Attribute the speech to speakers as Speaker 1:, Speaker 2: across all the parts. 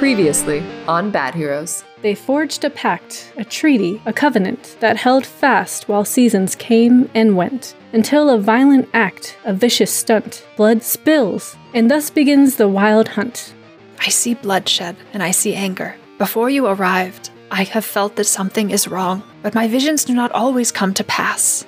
Speaker 1: Previously on Bad Heroes.
Speaker 2: They forged a pact, a treaty, a covenant that held fast while seasons came and went, until a violent act, a vicious stunt, blood spills, and thus begins the wild hunt.
Speaker 3: I see bloodshed and I see anger. Before you arrived, I have felt that something is wrong, but my visions do not always come to pass.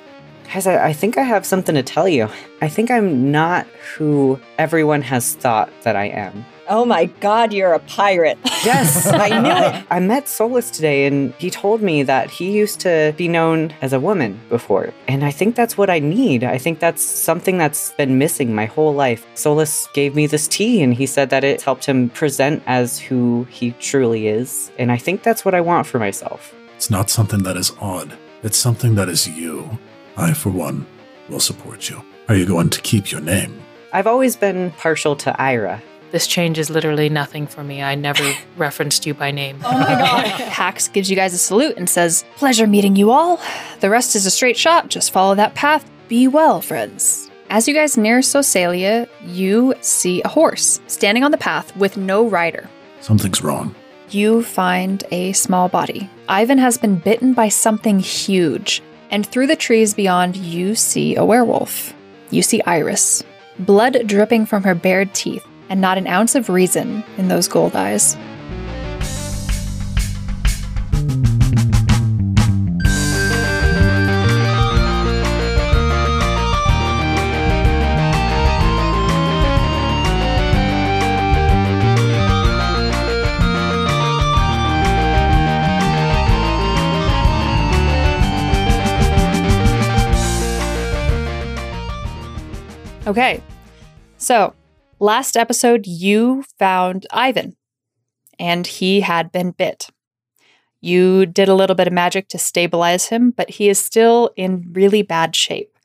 Speaker 4: Guys, I, I think I have something to tell you. I think I'm not who everyone has thought that I am.
Speaker 5: Oh my god, you're a pirate.
Speaker 4: Yes, I knew it. I met Solus today and he told me that he used to be known as a woman before. And I think that's what I need. I think that's something that's been missing my whole life. Solus gave me this tea and he said that it helped him present as who he truly is. And I think that's what I want for myself.
Speaker 6: It's not something that is odd. It's something that is you. I, for one, will support you. Are you going to keep your name?
Speaker 4: I've always been partial to Ira.
Speaker 7: This changes literally nothing for me. I never referenced you by name.
Speaker 3: Oh my god. Hax gives you guys a salute and says, Pleasure meeting you all. The rest is a straight shot. Just follow that path. Be well, friends. As you guys near Sosalia, you see a horse standing on the path with no rider.
Speaker 6: Something's wrong.
Speaker 3: You find a small body. Ivan has been bitten by something huge, and through the trees beyond, you see a werewolf. You see Iris, blood dripping from her bared teeth, and not an ounce of reason in those gold eyes. Okay, so last episode you found Ivan, and he had been bit. You did a little bit of magic to stabilize him, but he is still in really bad shape.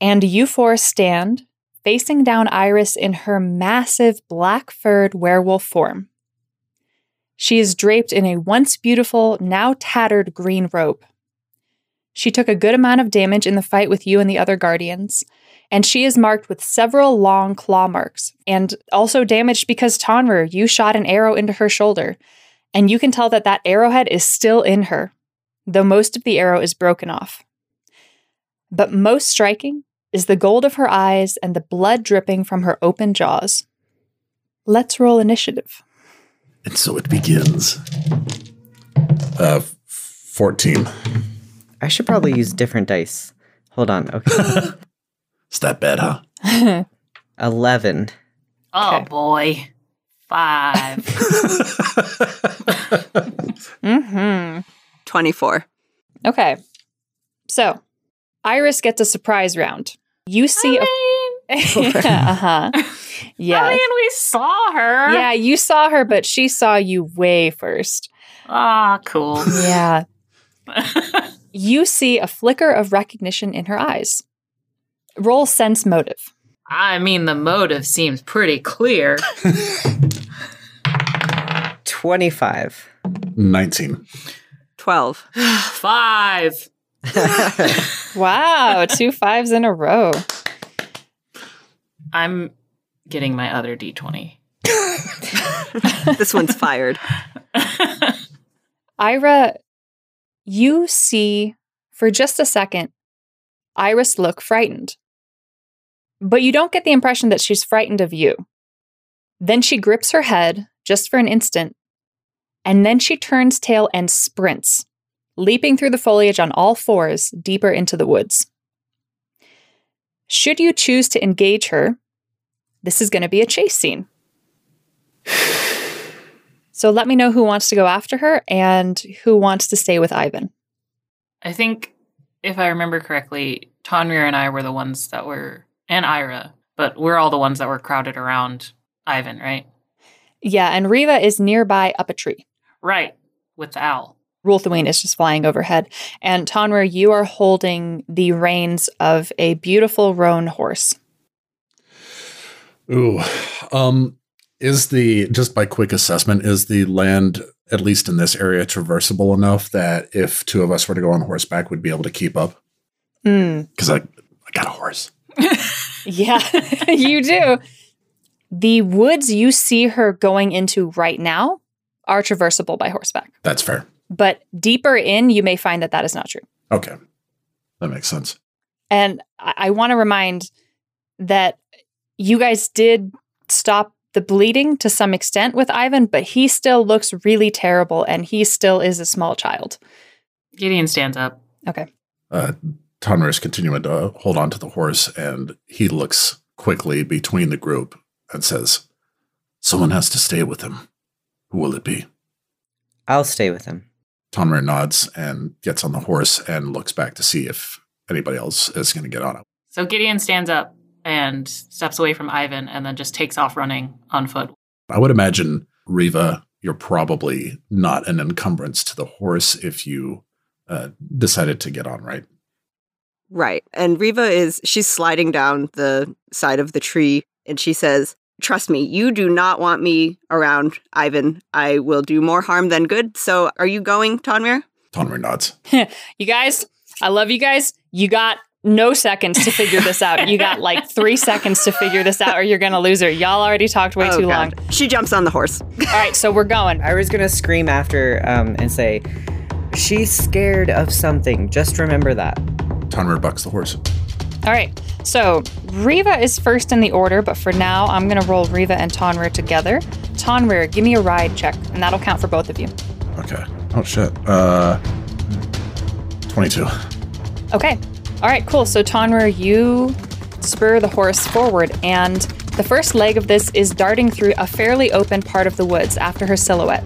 Speaker 3: And you four stand facing down Iris in her massive black furred werewolf form. She is draped in a once beautiful, now tattered green robe. She took a good amount of damage in the fight with you and the other guardians, and she is marked with several long claw marks and also damaged because Tonrir, you shot an arrow into her shoulder, and you can tell that that arrowhead is still in her, though most of the arrow is broken off. But most striking is the gold of her eyes and the blood dripping from her open jaws. Let's roll initiative.
Speaker 6: And so it begins. Uh, 14.
Speaker 4: I should probably use different dice. Hold on. Okay.
Speaker 6: Is that bad, huh?
Speaker 4: 11.
Speaker 7: Oh
Speaker 3: Okay.
Speaker 7: boy. Five.
Speaker 3: Mm-hmm.
Speaker 5: 24.
Speaker 3: Okay. So, Iris gets a surprise round. You see a uh-huh. Yeah.
Speaker 7: I mean, we saw her.
Speaker 3: Yeah, you saw her, but she saw you way first.
Speaker 7: Ah, cool.
Speaker 3: Yeah. You see a flicker of recognition in her eyes. Roll sense motive.
Speaker 7: I mean, the motive seems pretty clear.
Speaker 4: 25.
Speaker 6: 19.
Speaker 5: 12.
Speaker 7: Five.
Speaker 3: Wow, two fives in a row.
Speaker 7: I'm getting my other d20.
Speaker 5: this one's fired.
Speaker 3: Ira, you see for just a second Iris look frightened. But you don't get the impression that she's frightened of you. Then she grips her head just for an instant, and then she turns tail and sprints, leaping through the foliage on all fours deeper into the woods. Should you choose to engage her, this is going to be a chase scene. So let me know who wants to go after her and who wants to stay with Ivan.
Speaker 7: I think, if I remember correctly, Tonrir and I were the ones that were, and Ira, but we're all the ones that were crowded around Ivan, right?
Speaker 3: Yeah, and Riva is nearby up a tree.
Speaker 7: Right, with the owl.
Speaker 3: Rulthuine is just flying overhead. And Tonrir, you are holding the reins of a beautiful roan horse.
Speaker 6: Ooh. Um, is the, just by quick assessment, is the land, at least in this area, traversable enough that if two of us were to go on horseback, we'd be able to keep up?
Speaker 3: Mm,
Speaker 6: Because I, I got a horse.
Speaker 3: Yeah, you do. The woods you see her going into right now are traversable by horseback.
Speaker 6: That's fair.
Speaker 3: But deeper in, you may find that that is not true.
Speaker 6: Okay. That makes sense.
Speaker 3: And I, I want to remind that you guys did stop the bleeding to some extent with Ivan, but he still looks really terrible and he still is a small child.
Speaker 7: Gideon stands up.
Speaker 3: Okay.
Speaker 6: Uh, Tonrir is continuing to hold on to the horse, and he looks quickly between the group and says, Someone has to stay with him. Who will it be?
Speaker 4: I'll stay with him.
Speaker 6: Tonrir nods and gets on the horse and looks back to see if anybody else is going to get on it.
Speaker 7: So Gideon stands up and steps away from Ivan and then just takes off running on foot.
Speaker 6: I would imagine, Riva, you're probably not an encumbrance to the horse if you uh, decided to get on, right?
Speaker 5: Right. And Riva is, she's sliding down the side of the tree and she says, Trust me, you do not want me around Ivan. I will do more harm than good. So are you going, Tonrir?
Speaker 6: Tonrir nods.
Speaker 3: You guys, I love you guys. You got no seconds to figure this out. You got like three seconds to figure this out, or you're going to lose her. Y'all already talked way
Speaker 5: Oh,
Speaker 3: too
Speaker 5: God.
Speaker 3: long.
Speaker 5: She jumps on the horse.
Speaker 3: All right, so we're going.
Speaker 4: I was gonna scream after um, and say, "She's scared of something. Just remember that."
Speaker 6: Tonrir bucks the horse.
Speaker 3: All right. So Riva is first in the order, but for now, I'm going to roll Riva and Tonrir together. Tonrir, give me a ride check, and that'll count for both of you.
Speaker 6: Okay. Oh, shit. Uh, 22.
Speaker 3: Okay. All right, cool. So Tonrir, you spur the horse forward, and the first leg of this is darting through a fairly open part of the woods after her silhouette.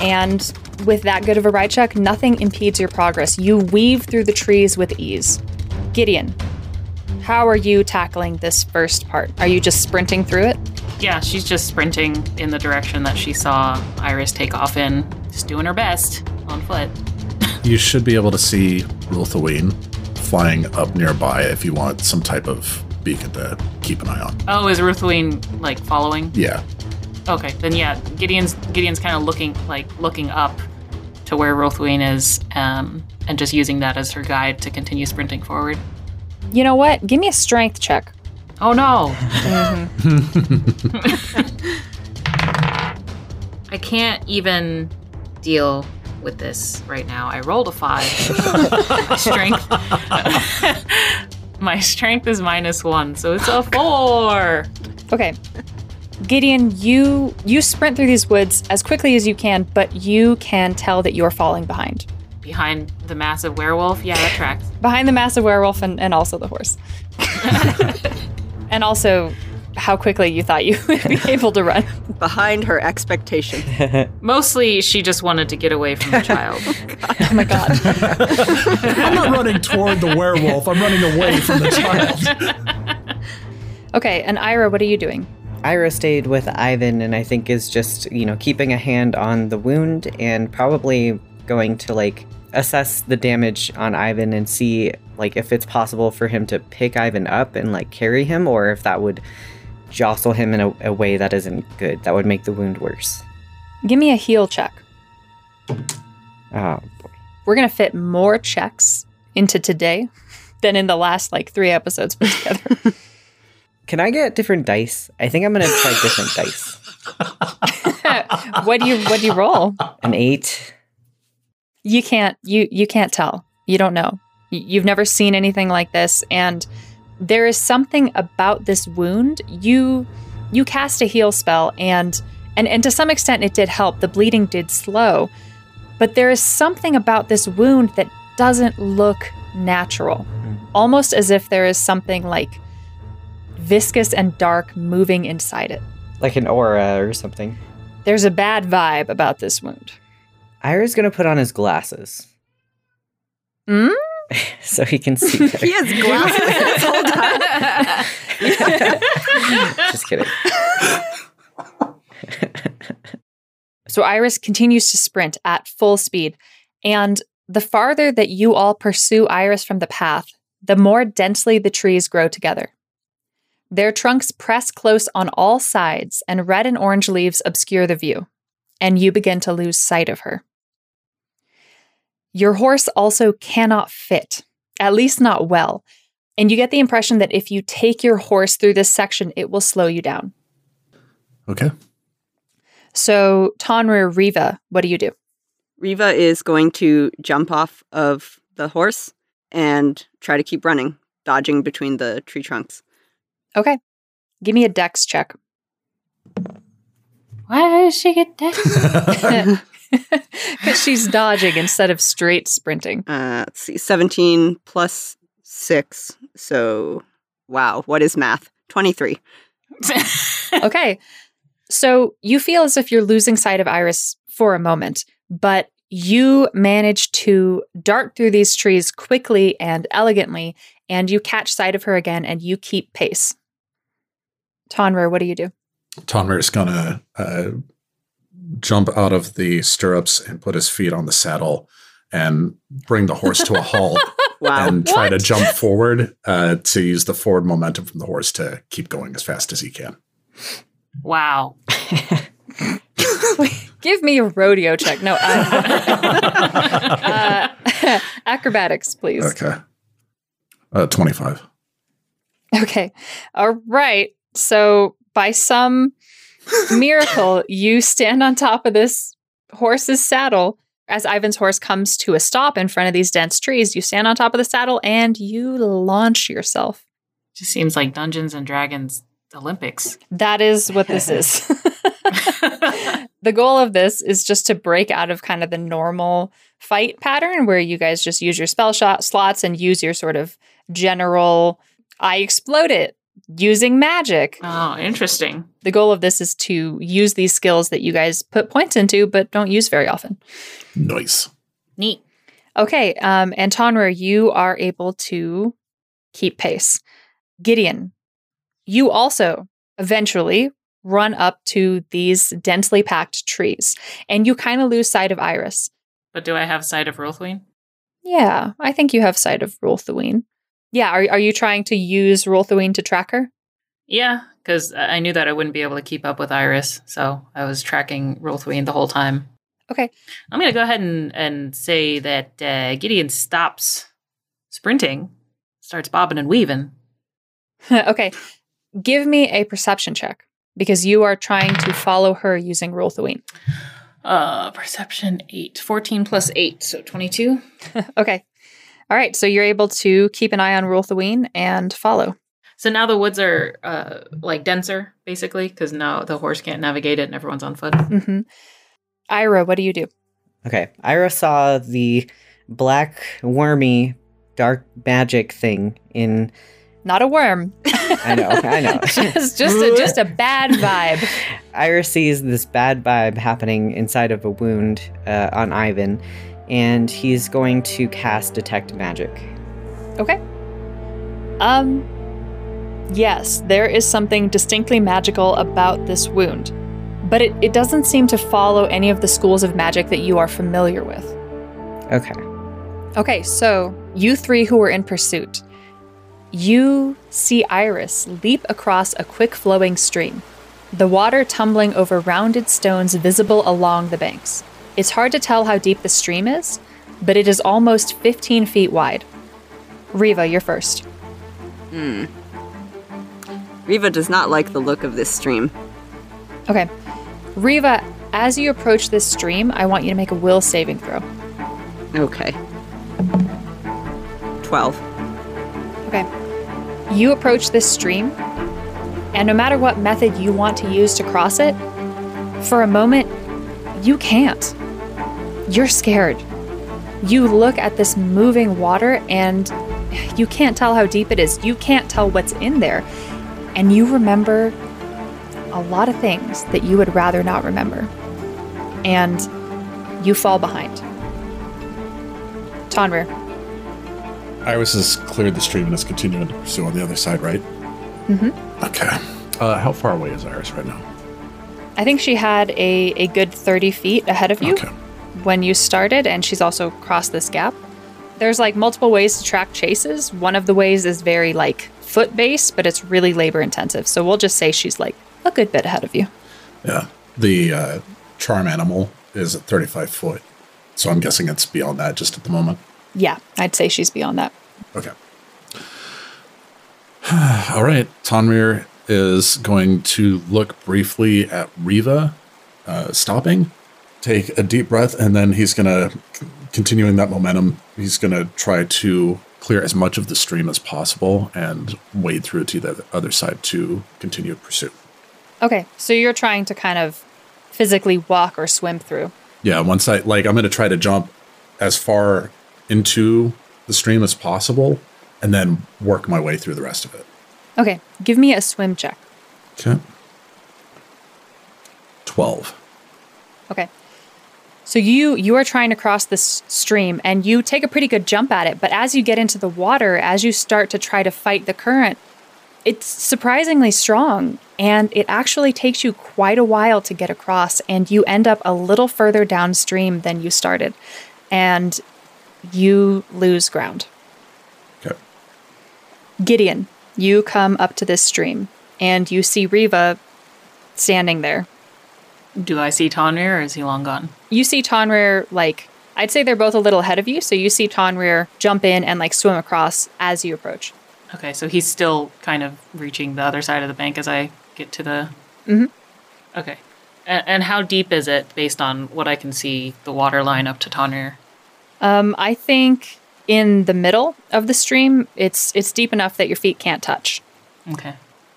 Speaker 3: And with that good of a ride check, nothing impedes your progress. You weave through the trees with ease. Gideon, how are you tackling this first part? Are you just sprinting through it?
Speaker 7: Yeah, she's just sprinting in the direction that she saw Iris take off in, just doing her best on foot.
Speaker 6: You should be able to see Rulthaween flying up nearby if you want some type of beacon to keep an eye on.
Speaker 7: Oh, is Ruthween like following?
Speaker 6: Yeah.
Speaker 7: Okay, then yeah, Gideon's Gideon's kind of looking like looking up to where Ruthween is, um, and just using that as her guide to continue sprinting forward.
Speaker 3: You know what? Give me a strength check.
Speaker 7: Oh no! I can't even deal with this right now. I rolled a five. Strength. My strength is minus one, so it's a four.
Speaker 3: Okay. Gideon, you you sprint through these woods as quickly as you can, but you can tell that you're falling behind.
Speaker 7: Behind the massive werewolf, yeah, that tracks.
Speaker 3: Behind the massive werewolf and, and also the horse. and also how quickly you thought you would be able to run.
Speaker 5: Behind her expectation.
Speaker 7: Mostly, she just wanted to get away from the child.
Speaker 3: Oh my god.
Speaker 6: I'm not running toward the werewolf. I'm running away from the child.
Speaker 3: Okay, and Ira, what are you doing?
Speaker 4: Ira stayed with Ivan and I think is just, you know, keeping a hand on the wound and probably going to like assess the damage on Ivan and see like if it's possible for him to pick Ivan up and like carry him or if that would jostle him in a, a way that isn't good. That would make the wound worse.
Speaker 3: Give me a heal check.
Speaker 4: Oh boy.
Speaker 3: We're gonna fit more checks into today than in the last like three episodes put together.
Speaker 4: Can I get different dice? I think I'm gonna try different dice.
Speaker 3: what do you what do you roll?
Speaker 4: An eight.
Speaker 3: you can't you you can't tell you don't know you've never seen anything like this and there is something about this wound you you cast a heal spell and and and to some extent it did help the bleeding did slow but there is something about this wound that doesn't look natural hmm. almost as if there is something like viscous and dark moving inside it
Speaker 4: Like an aura or something.
Speaker 3: there's a bad vibe about this wound
Speaker 4: Ira's gonna put on his glasses.
Speaker 3: Hmm?
Speaker 4: so he can see better.
Speaker 5: he has glasses. Hold on.
Speaker 4: Just kidding.
Speaker 3: So Iris continues to sprint at full speed, and the farther that you all pursue Iris from the path, the more densely the trees grow together. Their trunks press close on all sides, and red and orange leaves obscure the view, and you begin to lose sight of her. Your horse also cannot fit, at least not well, and you get the impression that if you take your horse through this section, it will slow you down.
Speaker 6: Okay.
Speaker 3: So, Tonrir, Riva, what do you do?
Speaker 5: Riva is going to jump off of the horse and try to keep running, dodging between the tree trunks.
Speaker 3: Okay. Give me a dex check.
Speaker 7: Why does she get that?
Speaker 3: Because she's dodging instead of straight sprinting.
Speaker 5: Uh, let's see, 17 plus 6. So, wow, what is math? 23.
Speaker 3: Okay. So you feel as if you're losing sight of Iris for a moment, but you manage to dart through these trees quickly and elegantly, and you catch sight of her again and you keep pace. Tonrir, what do you do?
Speaker 6: Tonrir is gonna uh, jump out of the stirrups and put his feet on the saddle and bring the horse to a halt
Speaker 5: Wow.
Speaker 6: and try to jump forward uh, to use the forward momentum from the horse to keep going as fast as he can.
Speaker 7: wow.
Speaker 3: Give me a rodeo check. No, uh, uh, acrobatics, please.
Speaker 6: Okay. Uh, 25.
Speaker 3: Okay. All right. So, by some miracle, you stand on top of this horse's saddle. As Ivan's horse comes to a stop in front of these dense trees, you stand on top of the saddle and you launch yourself.
Speaker 7: Just seems like Dungeons and Dragons Olympics.
Speaker 3: That is what this is. the goal of this is just to break out of kind of the normal fight pattern where you guys just use your spell shot slots and use your sort of general I explode it using magic.
Speaker 7: oh, interesting.
Speaker 3: The goal of this is to use these skills that you guys put points into but don't use very often.
Speaker 6: Nice.
Speaker 7: Neat.
Speaker 3: Okay, um, and Tonrir, you are able to keep pace. Gideon, you also eventually run up to these densely packed trees, and you kind of lose sight of Iris.
Speaker 7: But do I have sight of Rolthween?
Speaker 3: Yeah, I think you have sight of Rolthween. Yeah, are, are you trying to use Rolthween to track her?
Speaker 7: Yeah, because I knew that I wouldn't be able to keep up with Iris, so I was tracking Rolthween the whole time.
Speaker 3: Okay.
Speaker 7: I'm going to go ahead and, and say that uh, Gideon stops sprinting, starts bobbing and weaving.
Speaker 3: okay, give me a perception check because you are trying to follow her using Rolthween.
Speaker 7: Uh, perception 8. 14 plus 8, so 22.
Speaker 3: okay. All right, so you're able to keep an eye on Rolthween and follow.
Speaker 7: So now the woods are uh, like denser, basically, because now the horse can't navigate it and everyone's on foot.
Speaker 3: hmm Ira, what do you do?
Speaker 4: Okay, Ira saw the black, wormy, dark magic thing in.
Speaker 3: Not a worm.
Speaker 4: I know, I know.
Speaker 3: just just a, just a bad vibe.
Speaker 4: Ira sees this bad vibe happening inside of a wound uh, on Ivan, and he's going to cast Detect Magic.
Speaker 3: Okay. Um yes, there is something distinctly magical about this wound. But it, it doesn't seem to follow any of the schools of magic that you are familiar with.
Speaker 4: Okay.
Speaker 3: Okay, so you three who were in pursuit, you see Iris leap across a quick flowing stream, the water tumbling over rounded stones visible along the banks. It's hard to tell how deep the stream is, but it is almost 15 feet wide. Riva, you're first.
Speaker 5: Hmm. Riva does not like the look of this stream.
Speaker 3: Okay. Riva, as you approach this stream, I want you to make a will saving throw.
Speaker 5: Okay. 12.
Speaker 3: Okay. You approach this stream, and no matter what method you want to use to cross it, for a moment, you can't. You're scared. You look at this moving water and you can't tell how deep it is. You can't tell what's in there. And you remember a lot of things that you would rather not remember. And you fall behind. Tonrir.
Speaker 6: Iris has cleared the stream and is continuing to pursue on the other side, right?
Speaker 3: Mm-hmm.
Speaker 6: Okay. Uh, how far away is Iris right now?
Speaker 3: I think she had a, a good 30 feet ahead of you
Speaker 6: Okay.
Speaker 3: When you started, and she's also crossed this gap. There's like multiple ways to track chases. One of the ways is very like foot based, but it's really labor intensive. So we'll just say she's like a good bit ahead of you.
Speaker 6: Yeah. The uh, charm animal is at 35 foot. So I'm guessing it's beyond that just at the moment.
Speaker 3: Yeah, I'd say she's beyond that.
Speaker 6: Okay. All right. Tonrir is going to look briefly at Riva uh, stopping, take a deep breath, and then he's going to, continuing that momentum, he's going to try to clear as much of the stream as possible and wade through to the other side to continue pursuit.
Speaker 3: Okay, so you're trying to kind of physically walk or swim through.
Speaker 6: Yeah, once I like, I'm going to try to jump as far into the stream as possible and then work my way through the rest of it.
Speaker 3: Okay, give me a swim check.
Speaker 6: Okay. 12.
Speaker 3: Okay. So you you are trying to cross this stream and you take a pretty good jump at it, but as you get into the water, as you start to try to fight the current, it's surprisingly strong and it actually takes you quite a while to get across and you end up a little further downstream than you started and you lose ground.
Speaker 6: Okay.
Speaker 3: Gideon, you come up to this stream and you see Riva standing there.
Speaker 7: Do I see Tonrir or is he long gone?
Speaker 3: You see Tonrir like I'd say they're both a little ahead of you, so you see Tonrir jump in and like swim across as you approach.
Speaker 7: Okay, so he's still kind of reaching the other side of the bank as I get to the.
Speaker 3: Mhm.
Speaker 7: Okay. And, and how deep is it based on what I can see, the water line up to Tonrir?
Speaker 3: Um, I think in the middle of the stream, it's it's deep enough that your feet can't touch.
Speaker 7: Okay.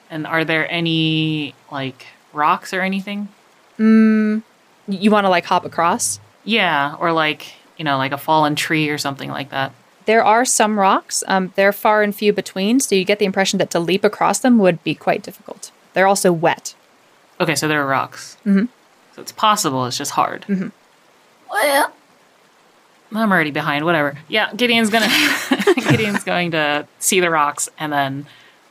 Speaker 7: And are there any, like, rocks or anything?
Speaker 3: Mm, you want to like hop across?
Speaker 7: Yeah, or like, you know, like a fallen tree or something like that.
Speaker 3: There are some rocks. Um, they're far and few between, so you get the impression that to leap across them would be quite difficult. They're also wet.
Speaker 7: Okay, so there are rocks.
Speaker 3: Mhm.
Speaker 7: So it's possible, it's just hard.
Speaker 3: Mhm.
Speaker 7: Well, I'm already behind. Whatever. Yeah, Gideon's gonna Gideon's going to see the rocks and then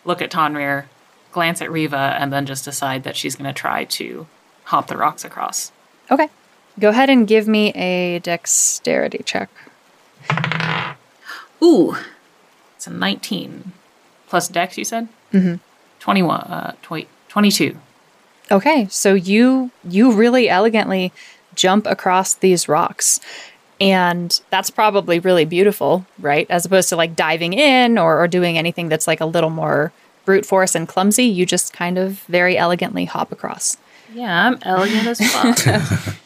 Speaker 7: look at Tonrir, glance at Riva, and then just decide that she's gonna try to hop the rocks across.
Speaker 3: Okay. Go ahead and give me a dexterity check.
Speaker 7: Ooh, it's a 19 plus Dex. You said
Speaker 3: Mhm.
Speaker 7: 21. Uh, tw- 22.
Speaker 3: Okay, so you you really elegantly jump across these rocks. And that's probably really beautiful, right? As opposed to like diving in or, or doing anything that's like a little more brute force and clumsy. You just kind of very elegantly hop across.
Speaker 7: Yeah, I'm elegant as fuck.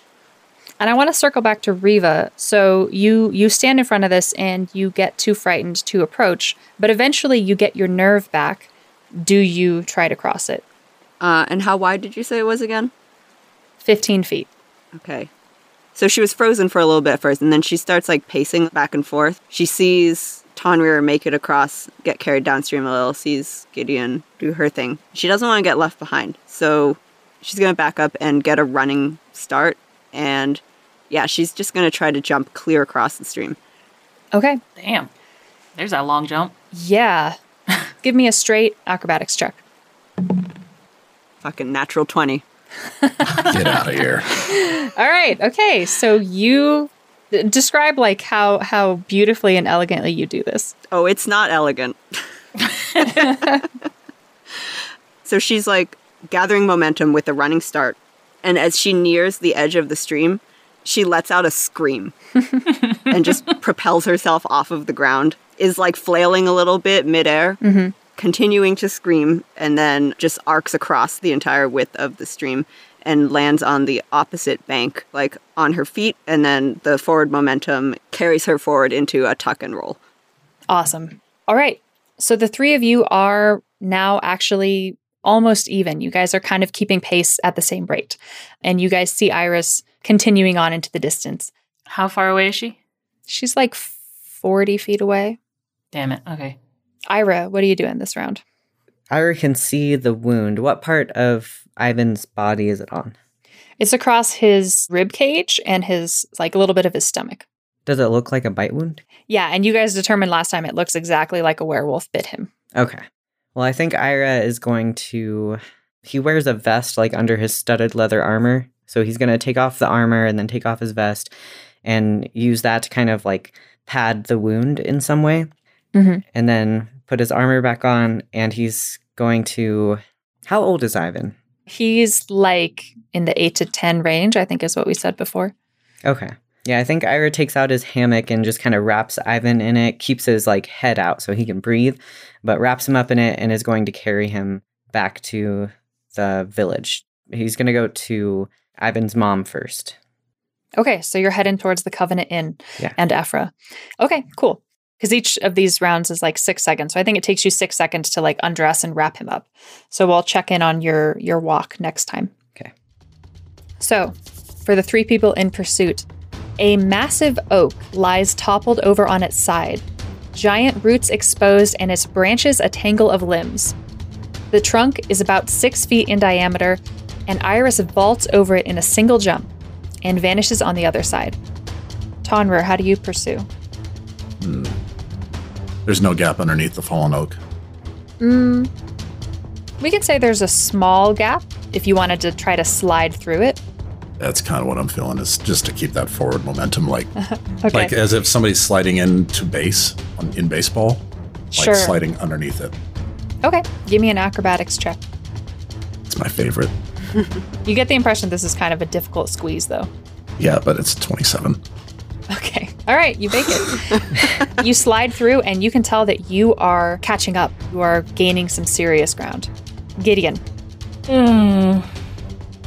Speaker 3: And I want to circle back to Riva. So you you stand in front of this and you get too frightened to approach, but eventually you get your nerve back. Do you try to cross it?
Speaker 5: Uh, and how wide did you say it was again?
Speaker 3: 15 feet.
Speaker 5: Okay. So she was frozen for a little bit first, and then she starts like pacing back and forth. She sees Tonrir make it across, get carried downstream a little, sees Gideon do her thing. She doesn't want to get left behind. So she's going to back up and get a running start. And yeah, she's just going to try to jump clear across the stream.
Speaker 3: Okay.
Speaker 7: Damn. There's that long jump.
Speaker 3: Yeah. Give me a straight acrobatics check.
Speaker 5: Fucking natural 20.
Speaker 6: Get out of here.
Speaker 3: All right. Okay. So you describe like how how beautifully and elegantly you do this.
Speaker 5: Oh, it's not elegant. so she's like gathering momentum with a running start. And as she nears the edge of the stream, she lets out a scream and just propels herself off of the ground, is like flailing a little bit midair, mm-hmm. continuing to scream, and then just arcs across the entire width of the stream and lands on the opposite bank, like on her feet. And then the forward momentum carries her forward into a tuck and roll.
Speaker 3: Awesome. All right. So the three of you are now actually almost even. You guys are kind of keeping pace at the same rate. And you guys see Iris continuing on into the distance.
Speaker 7: How far away is she?
Speaker 3: She's like 40 feet away.
Speaker 7: Damn it. Okay.
Speaker 3: Ira, what are you doing this round?
Speaker 4: Ira can see the wound. What part of Ivan's body is it on?
Speaker 3: It's across his rib cage and his like a little bit of his stomach.
Speaker 4: Does it look like a bite wound?
Speaker 3: Yeah, and you guys determined last time it looks exactly like a werewolf bit him.
Speaker 4: Okay. Well, I think Ira is going to. He wears a vest like under his studded leather armor. So he's going to take off the armor and then take off his vest and use that to kind of like pad the wound in some way.
Speaker 3: Mhm.
Speaker 4: And then put his armor back on. And he's going to. How old is Ivan?
Speaker 3: He's like in the 8 to 10 range, I think is what we said before.
Speaker 4: Okay. Yeah, I think Ira takes out his hammock and just kind of wraps Ivan in it, keeps his like head out so he can breathe, but wraps him up in it and is going to carry him back to the village. He's going to go to Ivan's mom first.
Speaker 3: Okay, so you're heading towards the Covenant Inn
Speaker 4: Yeah.
Speaker 3: and Ephra. Okay, cool. Because each of these rounds is like six seconds, so I think it takes you six seconds to like undress and wrap him up. So we'll check in on your your walk next time.
Speaker 4: Okay.
Speaker 3: So, for the three people in pursuit, a massive oak lies toppled over on its side, giant roots exposed and its branches a tangle of limbs. The trunk is about six feet in diameter, and Iris vaults over it in a single jump and vanishes on the other side. Tonrir, how do you pursue?
Speaker 6: There's no gap underneath the fallen oak.
Speaker 3: Mm, we could say there's a small gap if you wanted to try to slide through it.
Speaker 6: That's kind of what I'm feeling is just to keep that forward momentum, like
Speaker 3: Okay.
Speaker 6: like as if somebody's sliding into base on, in baseball, like
Speaker 3: Sure.
Speaker 6: sliding underneath it.
Speaker 3: okay, give me an acrobatics check.
Speaker 6: It's my favorite.
Speaker 3: You get the impression this is kind of a difficult squeeze, though.
Speaker 6: Yeah, but it's 27.
Speaker 3: Okay. All right, you make it. you slide through, and you can tell that you are catching up. You are gaining some serious ground. Gideon,
Speaker 7: Hmm.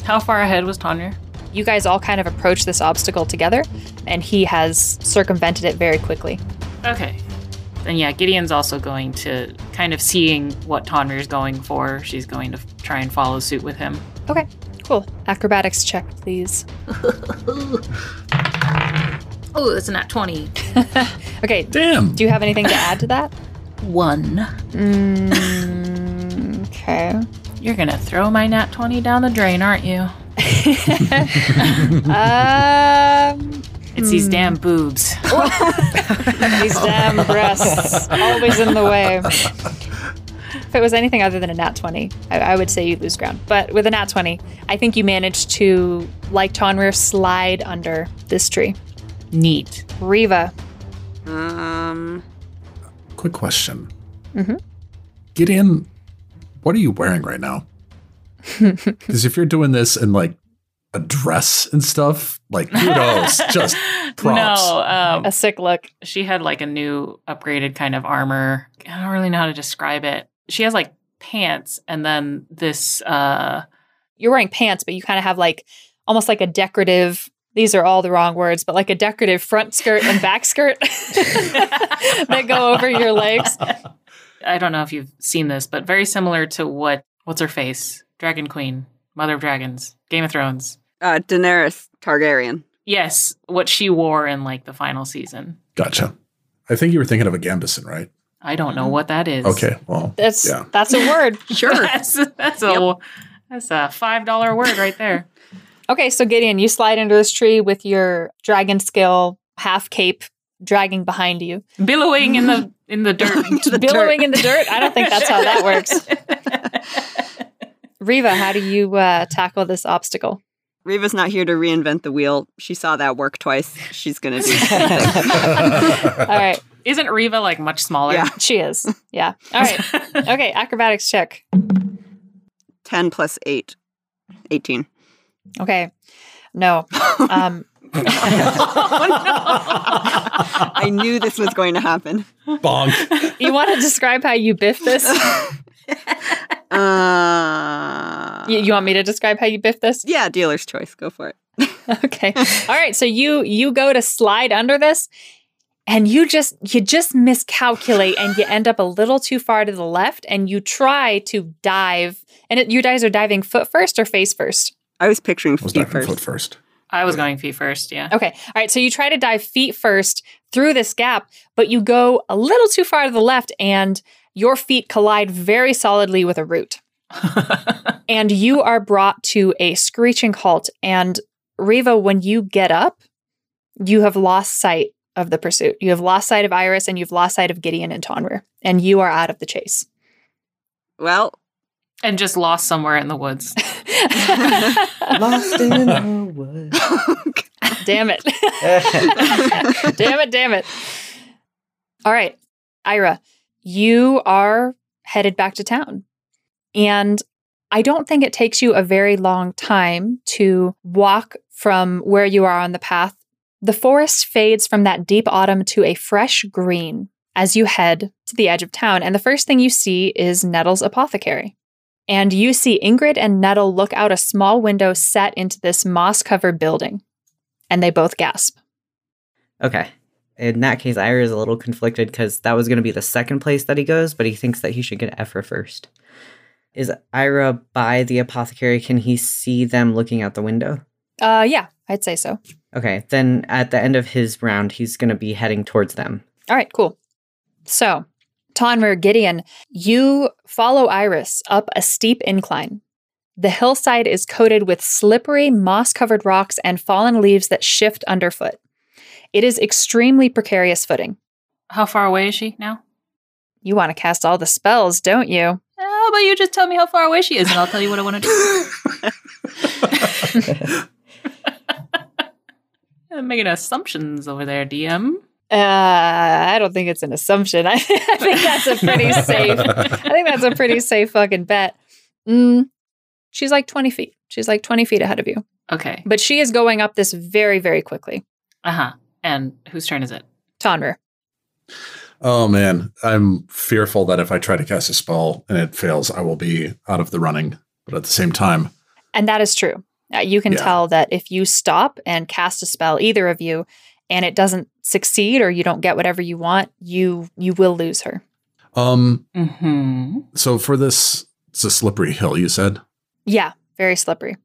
Speaker 7: How far ahead was Tonrir?
Speaker 3: You guys all kind of approach this obstacle together, and he has circumvented it very quickly.
Speaker 7: Okay. And yeah, Gideon's also going to kind of seeing what Tonrir's going for. She's going to f- try and follow suit with him.
Speaker 3: Okay, cool. Acrobatics check, please.
Speaker 7: Oh, that's a nat 20.
Speaker 3: Okay,
Speaker 6: Damn.
Speaker 3: do you have anything to add to that?
Speaker 7: One.
Speaker 3: Mm, okay.
Speaker 7: You're going to throw my nat 20 down the drain, aren't you?
Speaker 3: Um,
Speaker 7: It's these damn boobs.
Speaker 3: these damn breasts, always in the way. If it was anything other than a nat 20, I, I would say you lose ground. But with a nat 20, I think you managed to, like Tonrir, slide under this tree.
Speaker 7: Neat.
Speaker 3: Riva,
Speaker 5: Um,
Speaker 6: Quick question.
Speaker 3: Mhm.
Speaker 6: Gideon, what are you wearing right now? Because if you're doing this in like a dress and stuff, like kudos, just props.
Speaker 7: No, um,
Speaker 3: a sick look.
Speaker 7: she had like a new upgraded kind of armor. I don't really know how to describe it. She has like pants and then this uh
Speaker 3: You're wearing pants, but you kind of have like almost like a decorative. These are all the wrong words, but like a decorative front skirt and back skirt that go over your legs.
Speaker 7: I don't know if you've seen this, but very similar to what what's her face? Dragon Queen, Mother of Dragons, Game of Thrones.
Speaker 5: uh, Daenerys Targaryen.
Speaker 7: Yes, what she wore in like the final season.
Speaker 6: Gotcha. I think you were thinking of a Gambeson, right?
Speaker 7: I don't know what that is.
Speaker 6: Okay, well,
Speaker 3: That's
Speaker 6: Yeah.
Speaker 3: that's a word.
Speaker 5: Sure.
Speaker 7: that's that's a that's a five dollar word right there.
Speaker 3: Okay, so Gideon, you slide under this tree with your dragon skill half cape dragging behind you,
Speaker 7: Billowing in the in the dirt.
Speaker 5: The
Speaker 3: billowing
Speaker 5: dirt.
Speaker 3: in the dirt. I don't think that's how that works. Riva, how do you uh, tackle this obstacle?
Speaker 5: Riva's not here to reinvent the wheel. She saw that work twice. She's gonna do.
Speaker 3: All right,
Speaker 7: Isn't Riva like much smaller?
Speaker 5: Yeah.
Speaker 3: she is. Yeah. All right. Okay, acrobatics check.
Speaker 5: Ten plus eight. 18.
Speaker 3: Okay. No. Um,
Speaker 5: I knew this was going to happen.
Speaker 6: bonk.
Speaker 3: you want to describe how you biff this?
Speaker 5: Uh,
Speaker 3: You, you want me to describe how you biff this?
Speaker 5: yeah, dealer's choice. Go for it.
Speaker 3: okay. All right. So you you go to slide under this and you just you just miscalculate and you end up a little too far to the left and you try to dive and it, you guys are diving foot first or face first.
Speaker 5: I was picturing
Speaker 6: I was
Speaker 5: feet
Speaker 6: diving
Speaker 5: first.
Speaker 6: foot first.
Speaker 7: I was going feet first, yeah.
Speaker 3: Okay. All right. So you try to dive feet first through this gap, but you go a little too far to the left and your feet collide very solidly with a root. and you are brought to a screeching halt. And Riva, when you get up, you have lost sight of the pursuit. You have lost sight of Iris and you've lost sight of Gideon and Tonrir, and you are out of the chase.
Speaker 5: Well,
Speaker 7: and just lost somewhere in the woods.
Speaker 4: Lost in the woods.
Speaker 3: damn it. damn it, damn it. All right, Ira, you are headed back to town. And I don't think it takes you a very long time to walk from where you are on the path. The forest fades from that deep autumn to a fresh green as you head to the edge of town. And the first thing you see is Nettle's apothecary. And you see Ingrid and Nettle look out a small window set into this moss covered building. And they both gasp.
Speaker 4: Okay. In that case, Ira is a little conflicted because that was going to be the second place that he goes, but he thinks that he should get Ephra first. Is Ira by the apothecary? Can he see them looking out the window?
Speaker 3: Uh, yeah, I'd say so.
Speaker 4: Okay, then at the end of his round, he's going to be heading towards them.
Speaker 3: All right, cool. So, Tonrir Gideon, you follow Iris up a steep incline. The hillside is coated with slippery, moss covered rocks and fallen leaves that shift underfoot. It is extremely precarious footing.
Speaker 7: How far away is she now?
Speaker 3: You want to cast all the spells, don't you?
Speaker 7: How about you just tell me how far away she is and I'll tell you what I want to do? I'm making assumptions over there, DM.
Speaker 3: Uh, I don't think it's an assumption. I, I think that's a pretty safe. I think that's a pretty safe fucking bet. Mm, she's like 20 feet. She's like 20 feet ahead of you.
Speaker 7: Okay.
Speaker 3: But she is going up this very, very quickly.
Speaker 7: Uh huh. And whose turn is it?
Speaker 3: Tonrir.
Speaker 6: Oh man, I'm fearful that if I try to cast a spell and it fails, I will be out of the running. But at the same time,
Speaker 3: And that is true. Uh, you can
Speaker 6: Yeah.
Speaker 3: tell that if you stop and cast a spell, either of you, and it doesn't succeed or you don't get whatever you want, you you will lose her.
Speaker 6: um,
Speaker 7: Mm-hmm.
Speaker 6: so for this, it's a slippery hill. You said.
Speaker 3: Yeah, very slippery.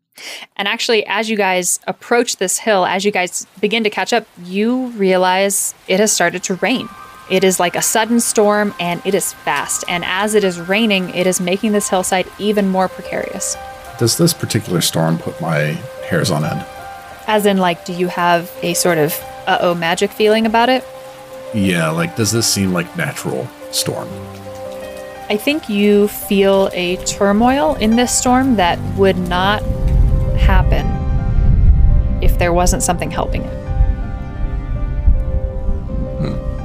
Speaker 3: And actually, as you guys approach this hill, as you guys begin to catch up, you realize it has started to rain. It is like a sudden storm and it is fast. And as it is raining, it is making this hillside even more precarious.
Speaker 6: Does this particular storm put my hairs on end?
Speaker 3: As in, like, do you have a sort of uh oh magic feeling about it?
Speaker 6: Yeah, like does this seem like natural storm?
Speaker 3: I think you feel a turmoil in this storm that would not happen if there wasn't something helping it.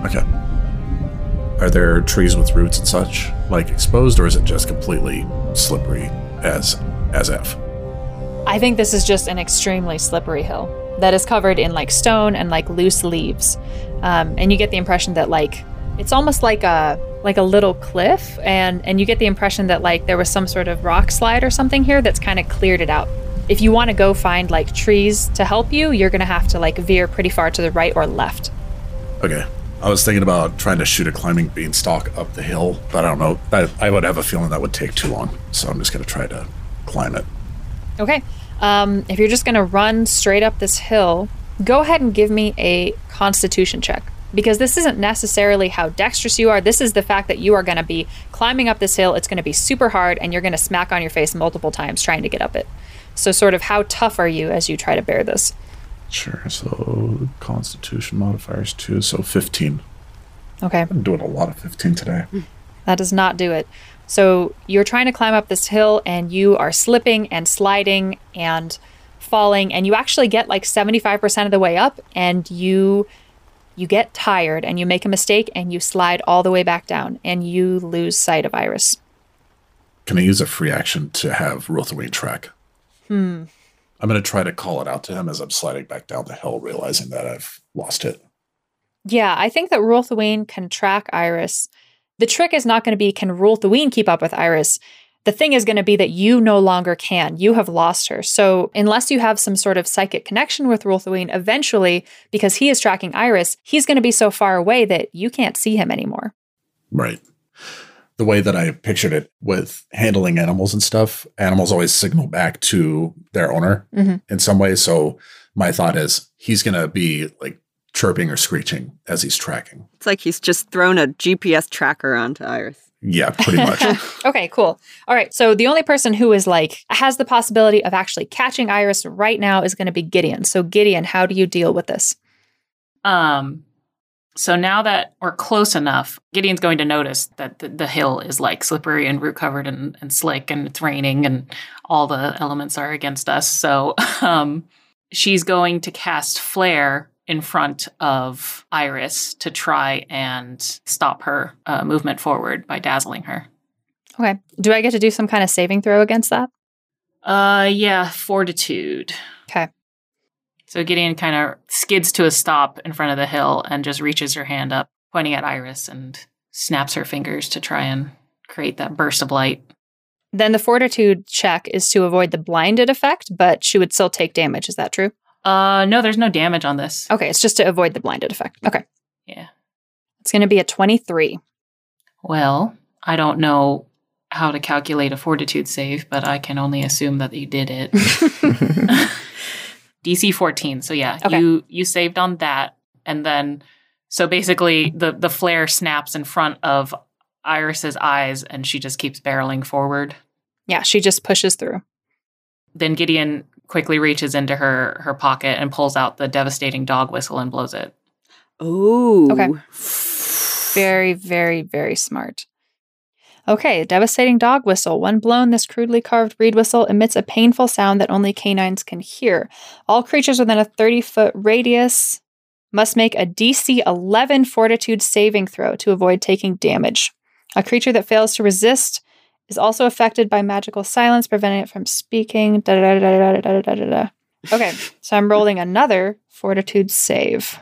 Speaker 6: Okay. Are there trees with roots and such like exposed, or is it just completely slippery as as if?
Speaker 3: I think this is just an extremely slippery hill that is covered in like stone and like loose leaves, um, and you get the impression that like it's almost like a like a little cliff, and and you get the impression that like there was some sort of rock slide or something here that's kind of cleared it out. If you want to go find like trees to help you, you're gonna have to like veer pretty far to the right or left.
Speaker 6: Okay. I was thinking about trying to shoot a climbing beanstalk up the hill, but I don't know. I, I would have a feeling that would take too long, so I'm just gonna try to climb it.
Speaker 3: Okay. Um, if you're just going to run straight up this hill, go ahead and give me a constitution check. Because this isn't necessarily how dexterous you are. This is the fact that you are going to be climbing up this hill. It's going to be super hard, and you're going to smack on your face multiple times trying to get up it. So, sort of, how tough are you as you try to bear this?
Speaker 6: Sure. So Constitution modifiers two, so 15.
Speaker 3: Okay.
Speaker 6: I'm doing a lot of 15 today.
Speaker 3: That does not do it. So you're trying to climb up this hill and you are slipping and sliding and falling and you actually get like 75% of the way up and you you get tired and you make a mistake and you slide all the way back down and you lose sight of Iris.
Speaker 6: Can I use a free action to have Rothawain track?
Speaker 3: Hmm.
Speaker 6: I'm gonna try to call it out to him as I'm sliding back down the hill, realizing that I've lost it.
Speaker 3: Yeah, I think that Rulthween can track Iris. The trick is not going to be can Rulthween keep up with Iris? The thing is going to be that you no longer can. You have lost her. So, unless you have some sort of psychic connection with Rulthween, eventually, because he is tracking Iris, he's going to be so far away that you can't see him anymore.
Speaker 6: Right. The way that I pictured it with handling animals and stuff, animals always signal back to their owner
Speaker 3: Mhm.
Speaker 6: in some way. So my thought is he's going to be like chirping or screeching as he's tracking.
Speaker 5: It's like he's just thrown a GPS tracker onto Iris.
Speaker 6: Yeah, pretty much.
Speaker 3: okay, cool. All right. So the only person who is like has the possibility of actually catching Iris right now is going to be Gideon. So Gideon, how do you deal with this?
Speaker 7: Um, so now that we're close enough, Gideon's going to notice that the, the hill is like slippery and root covered and, and slick, and it's raining, and all the elements are against us. So um, she's going to cast Flare in front of Iris to try and stop her uh, movement forward by dazzling her.
Speaker 3: Okay. Do I get to do some kind of saving throw against that?
Speaker 7: Uh, yeah, fortitude.
Speaker 3: Okay.
Speaker 7: So Gideon kind of skids to a stop in front of the hill and just reaches her hand up, pointing at Iris, and snaps her fingers to try and create that burst of light.
Speaker 3: Then the fortitude check is to avoid the blinded effect, but she would still take damage. Is that true?
Speaker 7: Uh, no, there's no damage on this.
Speaker 3: Okay, it's just to avoid the blinded effect. Okay.
Speaker 7: Yeah.
Speaker 3: It's going to be a 23.
Speaker 7: Well, I don't know how to calculate a fortitude save, but I can only assume that you did it. DC 14. So yeah,
Speaker 3: Okay.
Speaker 7: you you saved on that and then so basically the the flare snaps in front of Iris's eyes and she just keeps barreling forward.
Speaker 3: Yeah, she just pushes through.
Speaker 7: Then Gideon quickly reaches into her her pocket and pulls out the devastating dog whistle and blows it.
Speaker 5: Ooh.
Speaker 3: Okay. Very, very, very smart. Okay, devastating dog whistle. When blown, this crudely carved reed whistle emits a painful sound that only canines can hear. All creatures within a 30 foot radius must make a DC 11 fortitude saving throw to avoid taking damage. A creature that fails to resist is also affected by magical silence, preventing it from speaking. Okay, so I'm rolling another fortitude save.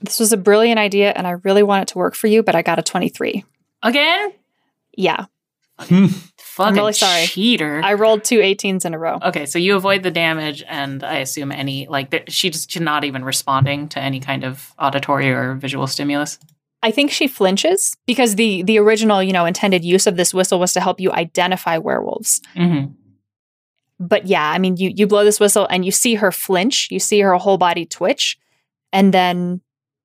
Speaker 3: This was a brilliant idea, and I really want it to work for you, but I got a 23.
Speaker 7: Again?
Speaker 3: Yeah. Hmm.
Speaker 7: Fucking I'm
Speaker 3: really sorry.
Speaker 7: Cheater.
Speaker 3: I rolled two 18s in a row.
Speaker 7: Okay, so you avoid the damage, and I assume any, like, she she's not even responding to any kind of auditory or visual stimulus.
Speaker 3: I think she flinches because the the original, you know, intended use of this whistle was to help you identify werewolves.
Speaker 7: Mm-hmm.
Speaker 3: But yeah, I mean, you you blow this whistle and you see her flinch, you see her whole body twitch, and then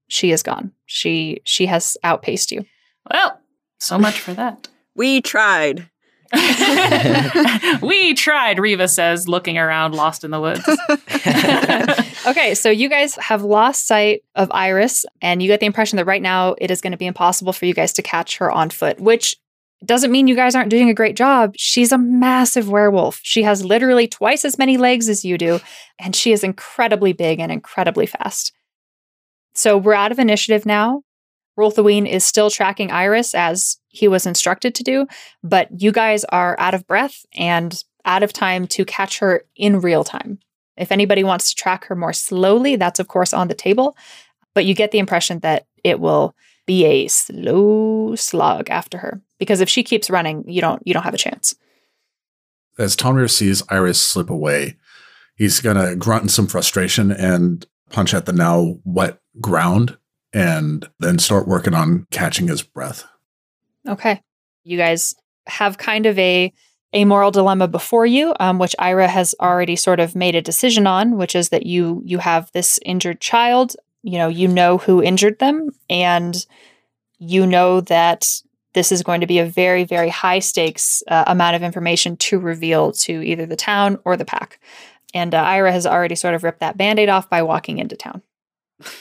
Speaker 3: she is gone. She she has outpaced you.
Speaker 7: Well, so much for that.
Speaker 5: We tried.
Speaker 7: we tried, Riva says, looking around, lost in the woods.
Speaker 3: okay, so you guys have lost sight of Iris, and you get the impression that right now it is going to be impossible for you guys to catch her on foot, which doesn't mean you guys aren't doing a great job. She's a massive werewolf. She has literally twice as many legs as you do, and she is incredibly big and incredibly fast. So we're out of initiative now. Rolthaween is still tracking Iris as he was instructed to do, but you guys are out of breath and out of time to catch her in real time. If anybody wants to track her more slowly, that's of course on the table, but you get the impression that it will be a slow slog after her because if she keeps running, you don't you don't have a chance.
Speaker 6: As Tonrir sees Iris slip away, he's gonna grunt in some frustration and punch at the now wet ground and then start working on catching his breath.
Speaker 3: Okay. You guys have kind of a a moral dilemma before you, um, which Ira has already sort of made a decision on, which is that you you have this injured child. You know, you know who injured them, and you know that this is going to be a very very high stakes uh, amount of information to reveal to either the town or the pack. And uh, Ira has already sort of ripped that band-aid off by walking into town.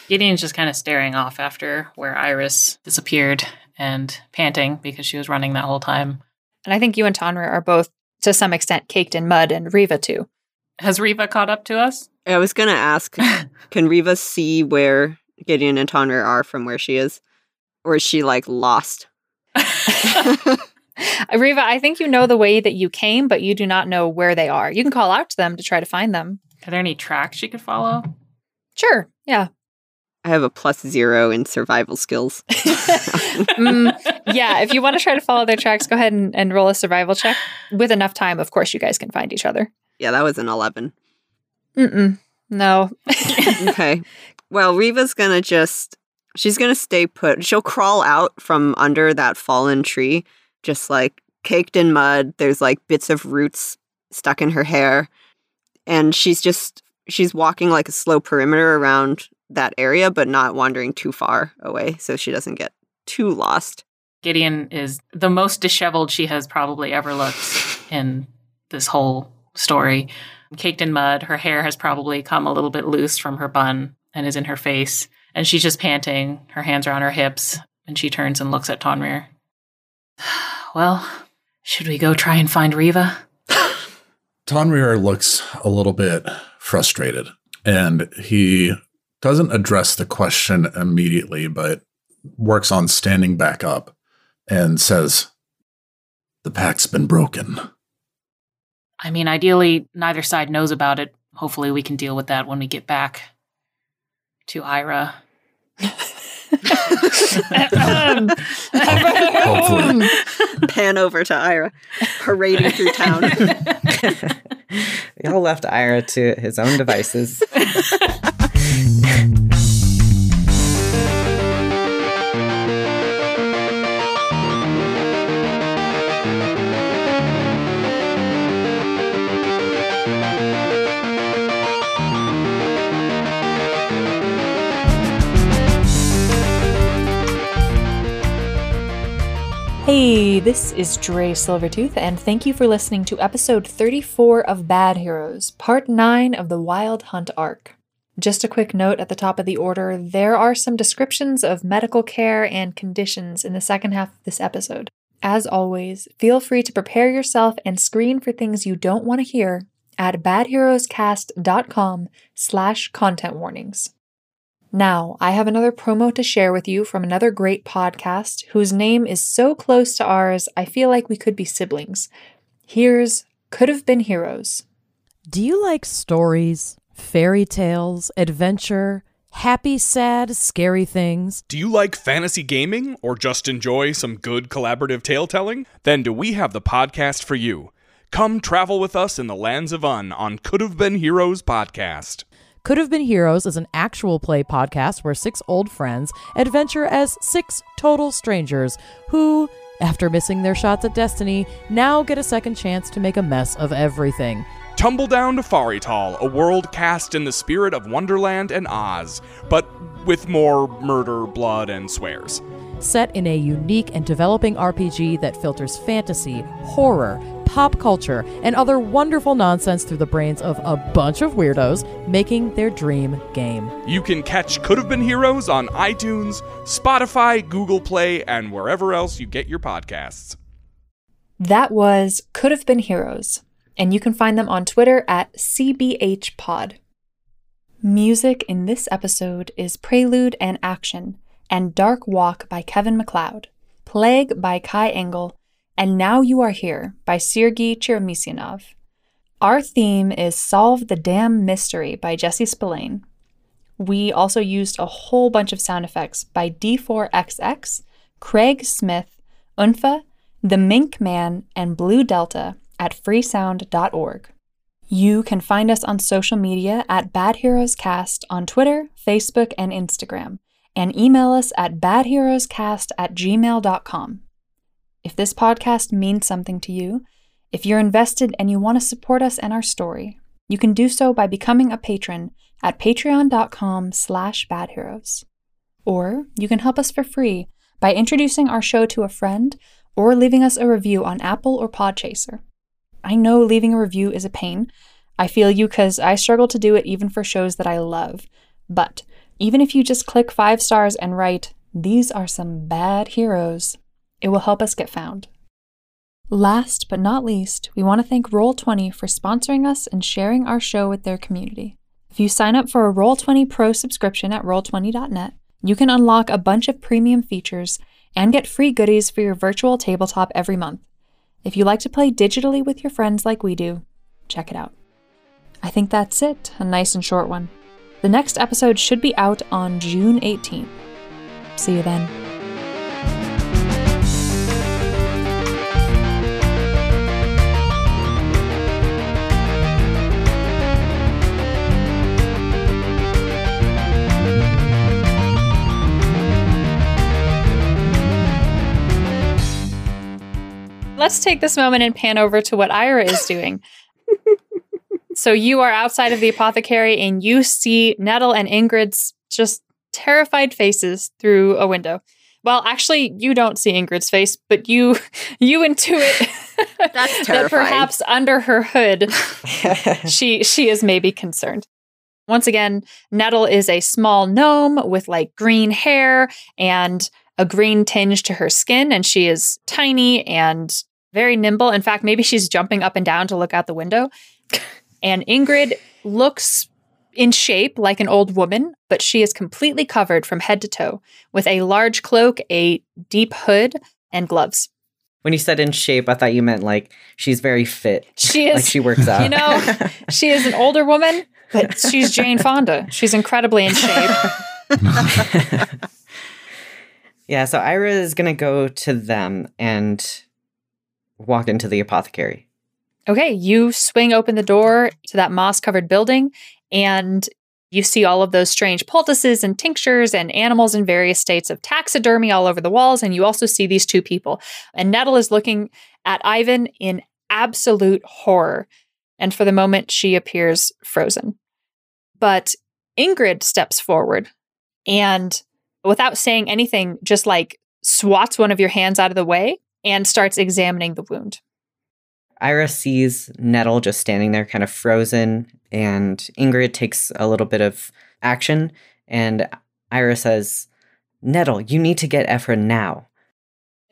Speaker 7: Gideon's just kind of staring off after where Iris disappeared and panting because she was running that whole time.
Speaker 3: And I think you and Tonra are both to some extent caked in mud, and Riva too.
Speaker 7: Has Riva caught up to us?
Speaker 5: I was gonna ask, can Riva see where Gideon and Tonrir are from where she is? Or is she like lost?
Speaker 3: Riva, I think you know the way that you came, but you do not know where they are. You can call out to them to try to find them.
Speaker 7: Are there any tracks she could follow?
Speaker 3: Sure. Yeah.
Speaker 5: I have a plus zero in survival skills.
Speaker 3: Mm, yeah. If you want to try to follow their tracks, go ahead and, and roll a survival check. With enough time, of course, you guys can find each other.
Speaker 5: yeah, that was an 11.
Speaker 3: Mm-mm. No.
Speaker 5: okay. Well, Riva's gonna just, she's gonna stay put. She'll crawl out from under that fallen tree, just like caked in mud. There's like bits of roots stuck in her hair. And she's just, she's walking like a slow perimeter around that area, but not wandering too far away so she doesn't get too lost.
Speaker 7: Gideon is the most disheveled she has probably ever looked in this whole story. Caked in mud, her hair has probably come a little bit loose from her bun and is in her face. And she's just panting. Her hands are on her hips, and she turns and looks at Tonrir. Well, should we go try and find Riva?
Speaker 6: Tonrir looks a little bit frustrated and he doesn't address the question immediately, but works on standing back up and says, The pact's been broken.
Speaker 7: I mean, ideally, neither side knows about it. Hopefully, we can deal with that when we get back to Ira.
Speaker 6: Hopefully.
Speaker 5: Pan over to Ira, parading through town.
Speaker 4: Y'all left Ira to his own devices.
Speaker 3: Hey, this is Dre Silvertooth, and thank you for listening to episode 34 of Bad Heroes, part 9 of the Wild Hunt arc. Just a quick note at the top of the order there are some descriptions of medical care and conditions in the second half of this episode. As always, feel free to prepare yourself and screen for things you don't want to hear at badheroescast.com slash content warnings. Now, I have another promo to share with you from another great podcast whose name is so close to ours, I feel like we could be siblings. Here's Could Have Been Heroes.
Speaker 8: Do you like stories, fairy tales, adventure, happy, sad, scary things?
Speaker 9: Do you like fantasy gaming or just enjoy some good collaborative tale telling? Then do we have the podcast for you. Come travel with us in the lands of Un on Could Have Been Heroes podcast.
Speaker 8: Could Have Been Heroes is an actual play podcast where six old friends adventure as six total strangers who, after missing their shots at destiny, now get a second chance to make a mess of everything.
Speaker 9: Tumble down to Farital, a world cast in the spirit of Wonderland and Oz, but with more murder, blood, and swears.
Speaker 8: Set in a unique and developing RPG that filters fantasy, horror, pop culture, and other wonderful nonsense through the brains of a bunch of weirdos making their dream game.
Speaker 9: You can catch Could Have Been Heroes on iTunes, Spotify, Google Play, and wherever else you get your podcasts.
Speaker 3: That was Could Have Been Heroes, and you can find them on Twitter at CBHPod. Music in this episode is Prelude and Action and Dark Walk by Kevin MacLeod, Plague by Kai Engel, and Now You Are Here by Sergey Cheremisinov. Our theme is Solve the Damn Mystery by Jesse Spillane. We also used a whole bunch of sound effects by D4XX, Craig Smith, Unfa, The Mink Man, and Blue Delta at freesound.org. You can find us on social media at Bad Heroes Cast on Twitter, Facebook, and Instagram, and email us at badheroescast at gmail.com. If this podcast means something to you, if you're invested and you want to support us and our story, you can do so by becoming a patron at patreon.com slash badheroes. Or you can help us for free by introducing our show to a friend or leaving us a review on Apple or Podchaser. I know leaving a review is a pain. I feel you because I struggle to do it even for shows that I love. But even if you just click five stars and write, These are some bad heroes, it will help us get found. Last but not least, we want to thank Roll20 for sponsoring us and sharing our show with their community. If you sign up for a Roll20 Pro subscription at roll20.net, you can unlock a bunch of premium features and get free goodies for your virtual tabletop every month. If you like to play digitally with your friends like we do, check it out. I think that's it, a nice and short one. The next episode should be out on June 18th. See you then. Let's take this moment and pan over to what Ira is doing. so you are outside of the apothecary and you see Nettle and Ingrid's just terrified faces through a window. Well, actually, you don't see Ingrid's face, but you you intuit
Speaker 5: That's
Speaker 3: that perhaps under her hood she she is maybe concerned. Once again, Nettle is a small gnome with like green hair and a green tinge to her skin, and she is tiny and very nimble. In fact, maybe she's jumping up and down to look out the window. And Ingrid looks in shape like an old woman, but she is completely covered from head to toe with a large cloak, a deep hood, and gloves.
Speaker 4: when you said in shape, I thought you meant like she's very fit.
Speaker 3: She is
Speaker 4: like she works out.
Speaker 3: You know, she is an older woman, but she's Jane Fonda. She's incredibly in shape.
Speaker 4: Yeah, so Ira is going to go to them and walk into the apothecary.
Speaker 3: Okay, you swing open the door to that moss covered building and you see all of those strange poultices and tinctures and animals in various states of taxidermy all over the walls. And you also see these two people. And Nettle is looking at Ivan in absolute horror. And for the moment, she appears frozen. But Ingrid steps forward and, without saying anything, just like swats one of your hands out of the way and starts examining the wound.
Speaker 4: Ira sees Nettle just standing there, kind of frozen, and Ingrid takes a little bit of action. And Ira says, Nettle, you need to get Ephra now.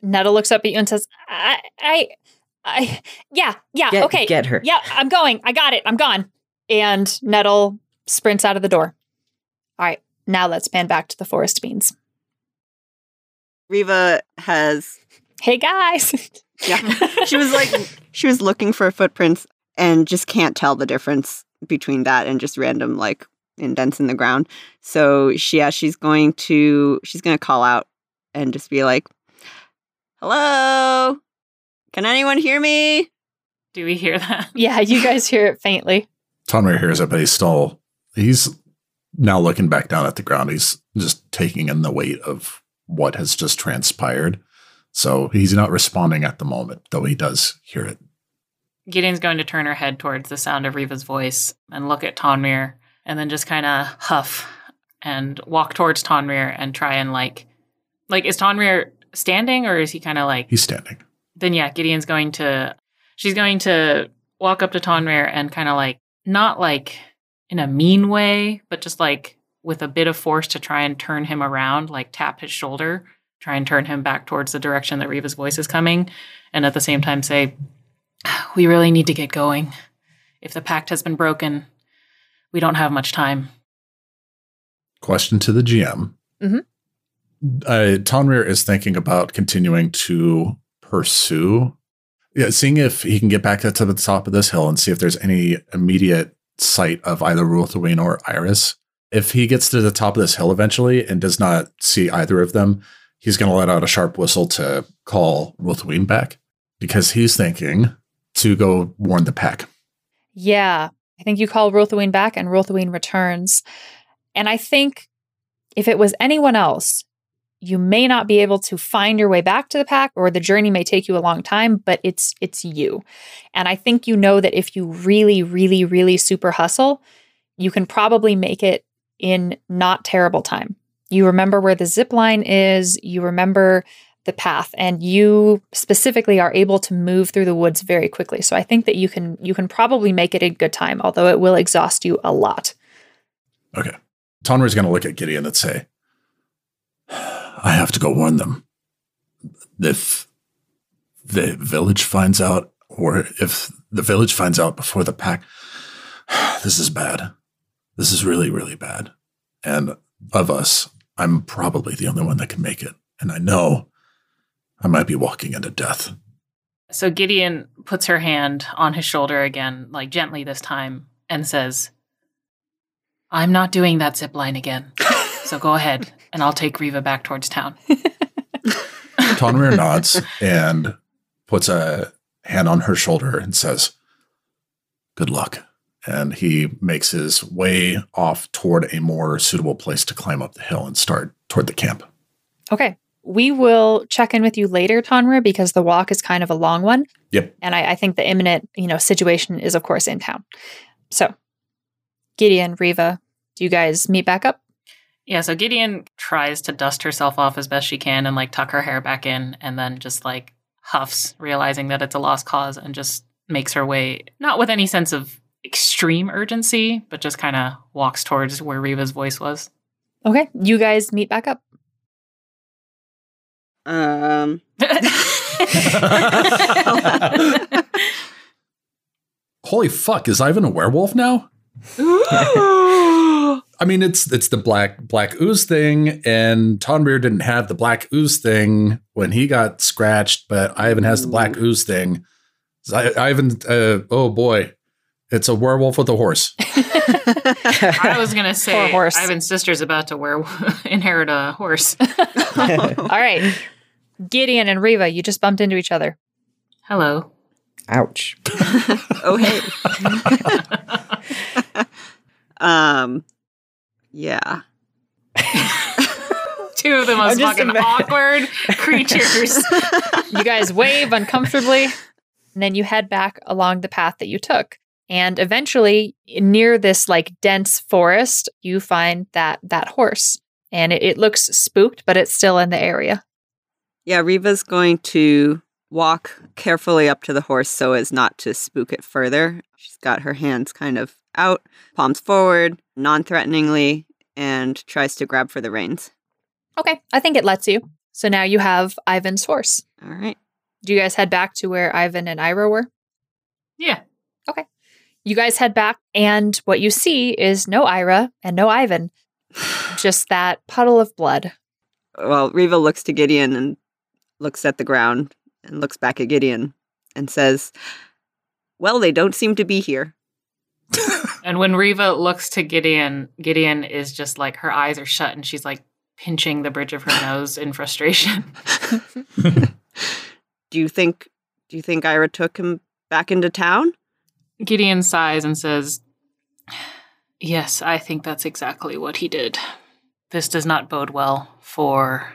Speaker 3: Nettle looks up at you and says, I, I, I yeah, yeah,
Speaker 4: Get,
Speaker 3: okay.
Speaker 4: Get her.
Speaker 3: Yeah, I'm going. I got it. I'm gone. And Nettle sprints out of the door. All right, now let's pan back to the forest beans.
Speaker 5: Riva has
Speaker 3: Hey guys.
Speaker 5: yeah. she was like she was looking for footprints and just can't tell the difference between that and just random like indents in the ground. So she yeah, she's going to she's gonna call out and just be like, Hello? Can anyone hear me?
Speaker 7: Do we hear that?
Speaker 3: yeah, you guys hear it faintly.
Speaker 6: Tonrir hears it, but he's still he's now looking back down at the ground. He's just taking in the weight of what has just transpired. So he's not responding at the moment, though he does hear it.
Speaker 7: Gideon's going to turn her head towards the sound of Riva's voice and look at Tonrir and then just kind of huff and walk towards Tonrir and try and like like is Tonrir standing or is he kind of like
Speaker 6: He's standing.
Speaker 7: then yeah, Gideon's going to she's going to walk up to Tonrir and kind of like not like in a mean way, but just like with a bit of force to try and turn him around, like tap his shoulder, try and turn him back towards the direction that Riva's voice is coming, and at the same time say, "We really need to get going. If the pact has been broken, we don't have much time."
Speaker 6: Question to the GM.
Speaker 3: Mhm.
Speaker 6: Uh, Tonrir is thinking about continuing to pursue, yeah, seeing if he can get back to the top of this hill and see if there's any immediate sight of either Ruthwin or Iris. If he gets to the top of this hill eventually and does not see either of them, he's going to let out a sharp whistle to call Ruthwin back because he's thinking to go warn the pack.
Speaker 3: Yeah, I think you call Ruthwin back and Ruthwin returns. And I think if it was anyone else, you may not be able to find your way back to the pack or the journey may take you a long time, but it's it's you. And I think you know that if you really really really super hustle, you can probably make it in not terrible time. You remember where the zip line is, you remember the path and you specifically are able to move through the woods very quickly. So I think that you can you can probably make it in good time, although it will exhaust you a lot.
Speaker 6: Okay. Tonrir's going to look at Gideon and say, I have to go warn them. If the village finds out, or if the village finds out before the pack, this is bad. This is really, really bad. And of us, I'm probably the only one that can make it. And I know I might be walking into death.
Speaker 7: So Gideon puts her hand on his shoulder again, like gently this time, and says, I'm not doing that zip line again. So go ahead, and I'll take Riva back towards town.
Speaker 6: Tonrir nods and puts a hand on her shoulder and says, Good luck. And he makes his way off toward a more suitable place to climb up the hill and start toward the camp.
Speaker 3: Okay. We will check in with you later, Tonra, because the walk is kind of a long one.
Speaker 6: Yep.
Speaker 3: And I, I think the imminent, you know, situation is of course in town. So Gideon, Riva, do you guys meet back up?
Speaker 7: Yeah, so Gideon tries to dust herself off as best she can and like tuck her hair back in and then just like huffs, realizing that it's a lost cause and just makes her way, not with any sense of extreme urgency, but just kind of walks towards where Riva's voice was.
Speaker 3: Okay. You guys meet back up.
Speaker 5: Um
Speaker 6: Holy fuck, is Ivan a werewolf now? I mean, it's it's the black black ooze thing, and Tonrir didn't have the black ooze thing when he got scratched, but Ivan has the black ooze thing. So I, Ivan, uh, oh boy, it's a werewolf with a horse.
Speaker 7: I was gonna say
Speaker 3: horse.
Speaker 7: Ivan's sister's about to wear inherit a horse.
Speaker 3: All right. Gideon and Riva, you just bumped into each other.
Speaker 7: Hello.
Speaker 4: Ouch.
Speaker 5: oh hey. um yeah.
Speaker 7: Two of the most fucking
Speaker 4: ima-
Speaker 7: awkward creatures.
Speaker 3: You guys wave uncomfortably, and then you head back along the path that you took. And eventually, near this like dense forest, you find that that horse. And it, it looks spooked, but it's still in the area.
Speaker 5: Yeah, Riva's going to walk carefully up to the horse so as not to spook it further. She's got her hands kind of out, palms forward, non threateningly, and tries to grab for the reins.
Speaker 3: Okay, I think it lets you. So now you have Ivan's horse.
Speaker 5: All right.
Speaker 3: Do you guys head back to where Ivan and Ira were?
Speaker 7: yeah.
Speaker 3: You guys head back, and what you see is no Ira and no Ivan, just that puddle of blood.
Speaker 5: Well, Riva looks to Gideon and looks at the ground and looks back at Gideon and says, Well, they don't seem to be here.
Speaker 7: And when Riva looks to Gideon, Gideon is just like her eyes are shut and she's like pinching the bridge of her nose in frustration.
Speaker 5: Do you think do you think Ira took him back into town?
Speaker 7: Gideon sighs and says, Yes, I think that's exactly what he did. This does not bode well for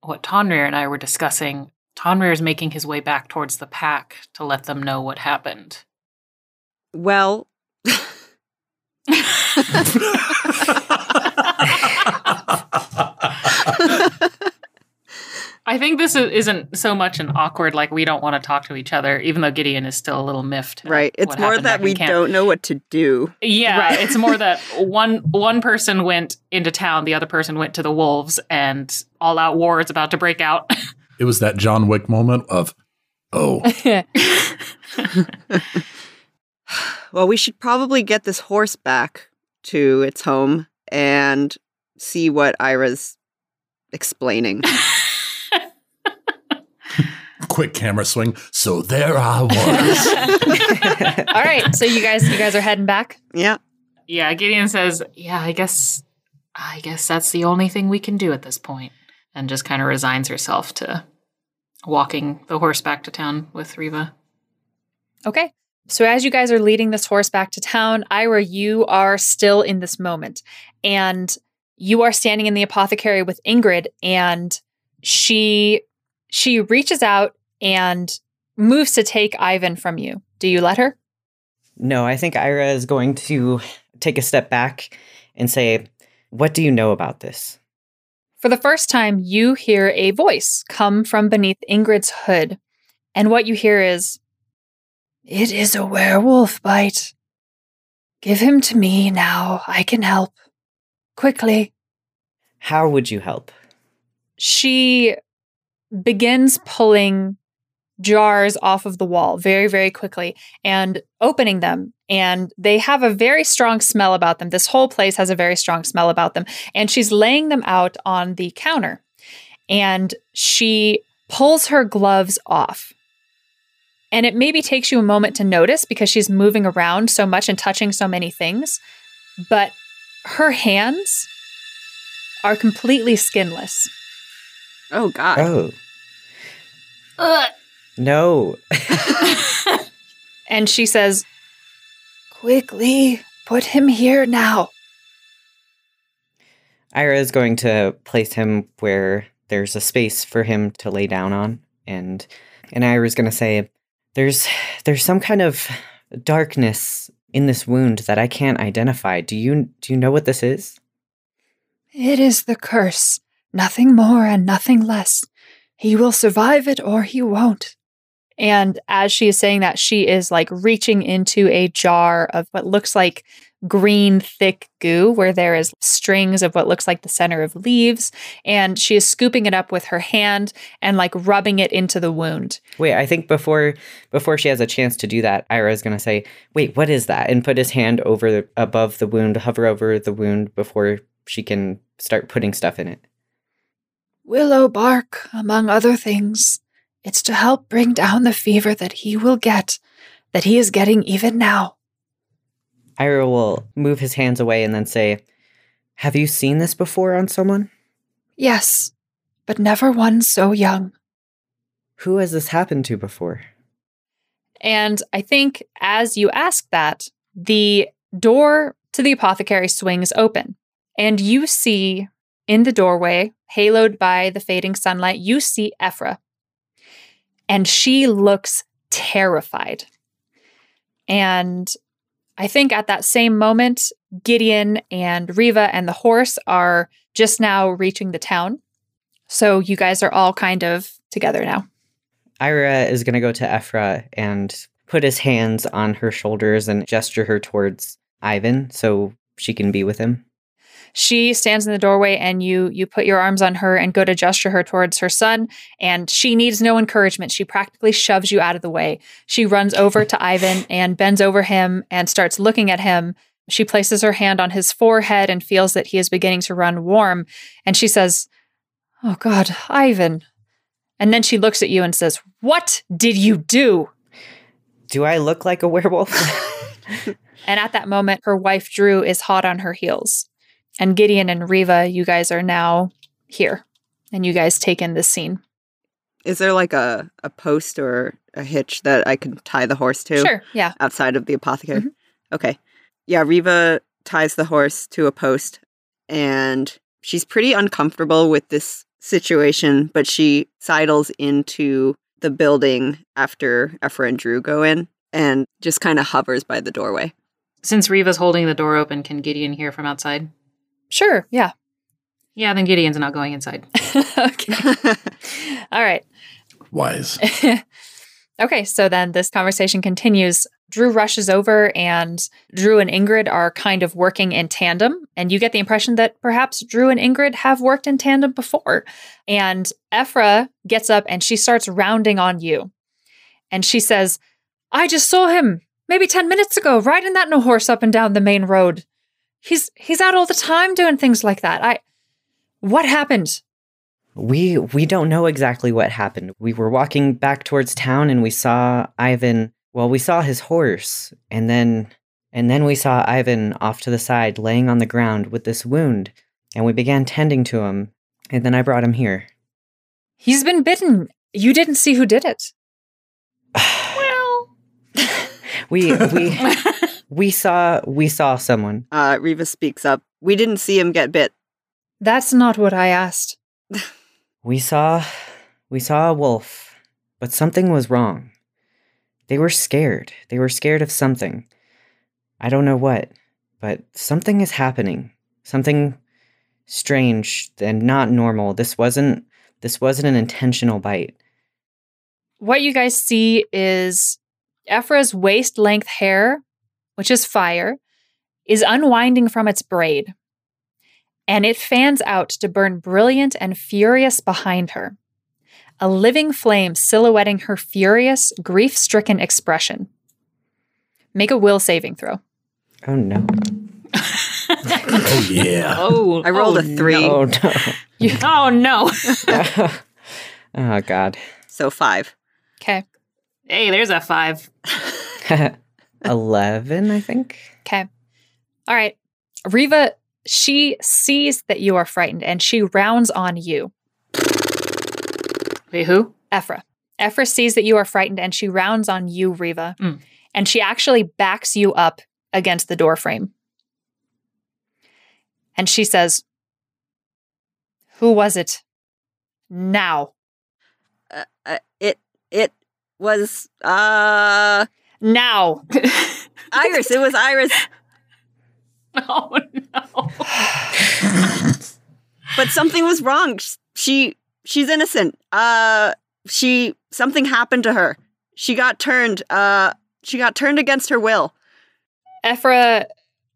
Speaker 7: what Tonrir and I were discussing. Tonrir is making his way back towards the pack to let them know what happened.
Speaker 5: Well,
Speaker 7: I think this is- isn't so much an awkward, like, we don't want to talk to each other, even though Gideon is still a little miffed.
Speaker 5: right. It's more that we
Speaker 7: camp.
Speaker 5: don't know what to do.
Speaker 7: Yeah,
Speaker 3: Right.
Speaker 7: it's more that one one person went into town, the other person went to the wolves, and all out war is about to break out.
Speaker 6: It was that John Wick moment of, oh,
Speaker 5: Well, we should probably get this horse back to its home and see what Ira's explaining.
Speaker 6: quick camera swing. So there I was.
Speaker 3: All right, so you guys, you guys are heading back.
Speaker 5: yeah.
Speaker 7: yeah, Gideon says, "Yeah, I guess, I guess that's the only thing we can do at this point," and just kind of resigns herself to walking the horse back to town with Riva.
Speaker 3: Okay. So as you guys are leading this horse back to town, Ira, you are still in this moment. And you are standing in the apothecary with Ingrid and she she reaches out and moves to take Ivan from you. Do you let her?
Speaker 4: No, I think Ira is going to take a step back and say, What do you know about this?
Speaker 3: For the first time, you hear a voice come from beneath Ingrid's hood. And what you hear is, It is a werewolf bite. Give him to me now. I can help. Quickly.
Speaker 4: How would you help?
Speaker 3: She begins pulling jars off of the wall very, very quickly and opening them. And they have a very strong smell about them. This whole place has a very strong smell about them. And she's laying them out on the counter. And she pulls her gloves off. And it maybe takes you a moment to notice because she's moving around so much and touching so many things. But her hands are completely skinless.
Speaker 5: Oh God.
Speaker 4: Oh,
Speaker 7: Ugh.
Speaker 4: No.
Speaker 3: And she says, Quickly, put him here now.
Speaker 4: Ira is going to place him where there's a space for him to lay down on, and and Ira's going to say, "There's there's some kind of darkness in this wound that I can't identify. Do you do you know what this is?"
Speaker 3: It is the curse, nothing more and nothing less. He will survive it or he won't. And as she is saying that, she is like reaching into a jar of what looks like green, thick goo, where there is strings of what looks like the center of leaves. And she is scooping it up with her hand and like rubbing it into the wound.
Speaker 4: Wait, I think before before she has a chance to do that, Ira is going to say, "Wait, what is that?" and put his hand over above the wound, hover over the wound before she can start putting stuff in it.
Speaker 3: Willow bark, among other things. It's to help bring down the fever that he will get, that he is getting even now.
Speaker 4: Ira will move his hands away and then say, Have you seen this before on someone?
Speaker 3: Yes, but never one so young.
Speaker 4: Who has this happened to before?
Speaker 3: And I think as you ask that, the door to the apothecary swings open, and you see in the doorway, haloed by the fading sunlight, you see Ephra. And she looks terrified. And I think at that same moment, Gideon and Riva and the horse are just now reaching the town. So you guys are all kind of together now.
Speaker 4: Ira is going to go to Ephra and put his hands on her shoulders and gesture her towards Ivan so she can be with him.
Speaker 3: She stands in the doorway and you you put your arms on her and go to gesture her towards her son and she needs no encouragement. She practically shoves you out of the way. She runs over to Ivan and bends over him and starts looking at him. She places her hand on his forehead and feels that he is beginning to run warm and she says, "Oh god, Ivan." And then she looks at you and says, "What did you do?"
Speaker 4: Do I look like a werewolf?
Speaker 3: And at that moment, her wife Drew is hot on her heels. And Gideon and Riva, you guys are now here. And you guys take in this scene.
Speaker 5: Is there like a, a post or a hitch that I can tie the horse to
Speaker 3: Sure, yeah.
Speaker 5: outside of the apothecary?
Speaker 3: Mhm.
Speaker 5: Okay. Yeah, Riva ties the horse to a post and she's pretty uncomfortable with this situation, but she sidles into the building after Ephra and Drew go in and just kind of hovers by the doorway.
Speaker 7: Since Riva's holding the door open, can Gideon hear from outside?
Speaker 3: Sure, yeah.
Speaker 7: Yeah, then Gideon's not going inside.
Speaker 3: okay. All right.
Speaker 6: Wise.
Speaker 3: okay, so then this conversation continues. Drew rushes over, and Drew and Ingrid are kind of working in tandem. And you get the impression that perhaps Drew and Ingrid have worked in tandem before. And Ephra gets up and she starts rounding on you. And she says, I just saw him maybe 10 minutes ago riding that no horse up and down the main road. He's he's out all the time doing things like that. I what happened?
Speaker 4: we we don't know exactly what happened. We were walking back towards town and we saw Ivan, well, we saw his horse and then and then we saw Ivan off to the side laying on the ground with this wound and we began tending to him and then I brought him here.
Speaker 3: He's been bitten. You didn't see who did it.
Speaker 7: well,
Speaker 4: We we we saw we saw someone.
Speaker 5: Uh, Riva speaks up. We didn't see him get bit.
Speaker 3: That's not what I asked.
Speaker 4: We saw we saw a wolf, but something was wrong. They were scared. They were scared of something. I don't know what, but something is happening. Something strange and not normal. This wasn't this wasn't an intentional bite.
Speaker 3: What you guys see is Ephra's waist length hair, which is fire, is unwinding from its braid. And it fans out to burn brilliant and furious behind her. A living flame silhouetting her furious, grief stricken expression. Make a will saving throw.
Speaker 4: Oh no.
Speaker 6: oh yeah.
Speaker 7: oh,
Speaker 5: I rolled
Speaker 7: oh,
Speaker 5: a three,
Speaker 4: Oh no.
Speaker 7: no. Oh no!
Speaker 4: Oh, oh god.
Speaker 5: so five.
Speaker 3: Okay.
Speaker 7: Hey, there's a five.
Speaker 4: 11, I think.
Speaker 3: Okay. All right. Riva, she sees that you are frightened and she rounds on you.
Speaker 7: Wait, who?
Speaker 3: Ephra. Ephra sees that you are frightened and she rounds on you, Riva.
Speaker 7: Mm.
Speaker 3: And she actually backs you up against the doorframe. And she says, Who was it? Now.
Speaker 5: Uh, uh, it it was uh
Speaker 3: Now.
Speaker 5: Iris. It was Iris.
Speaker 7: Oh no!
Speaker 5: but something was wrong. She she's innocent. Uh she something happened to her. She got turned uh she got turned against her will.
Speaker 3: Ephra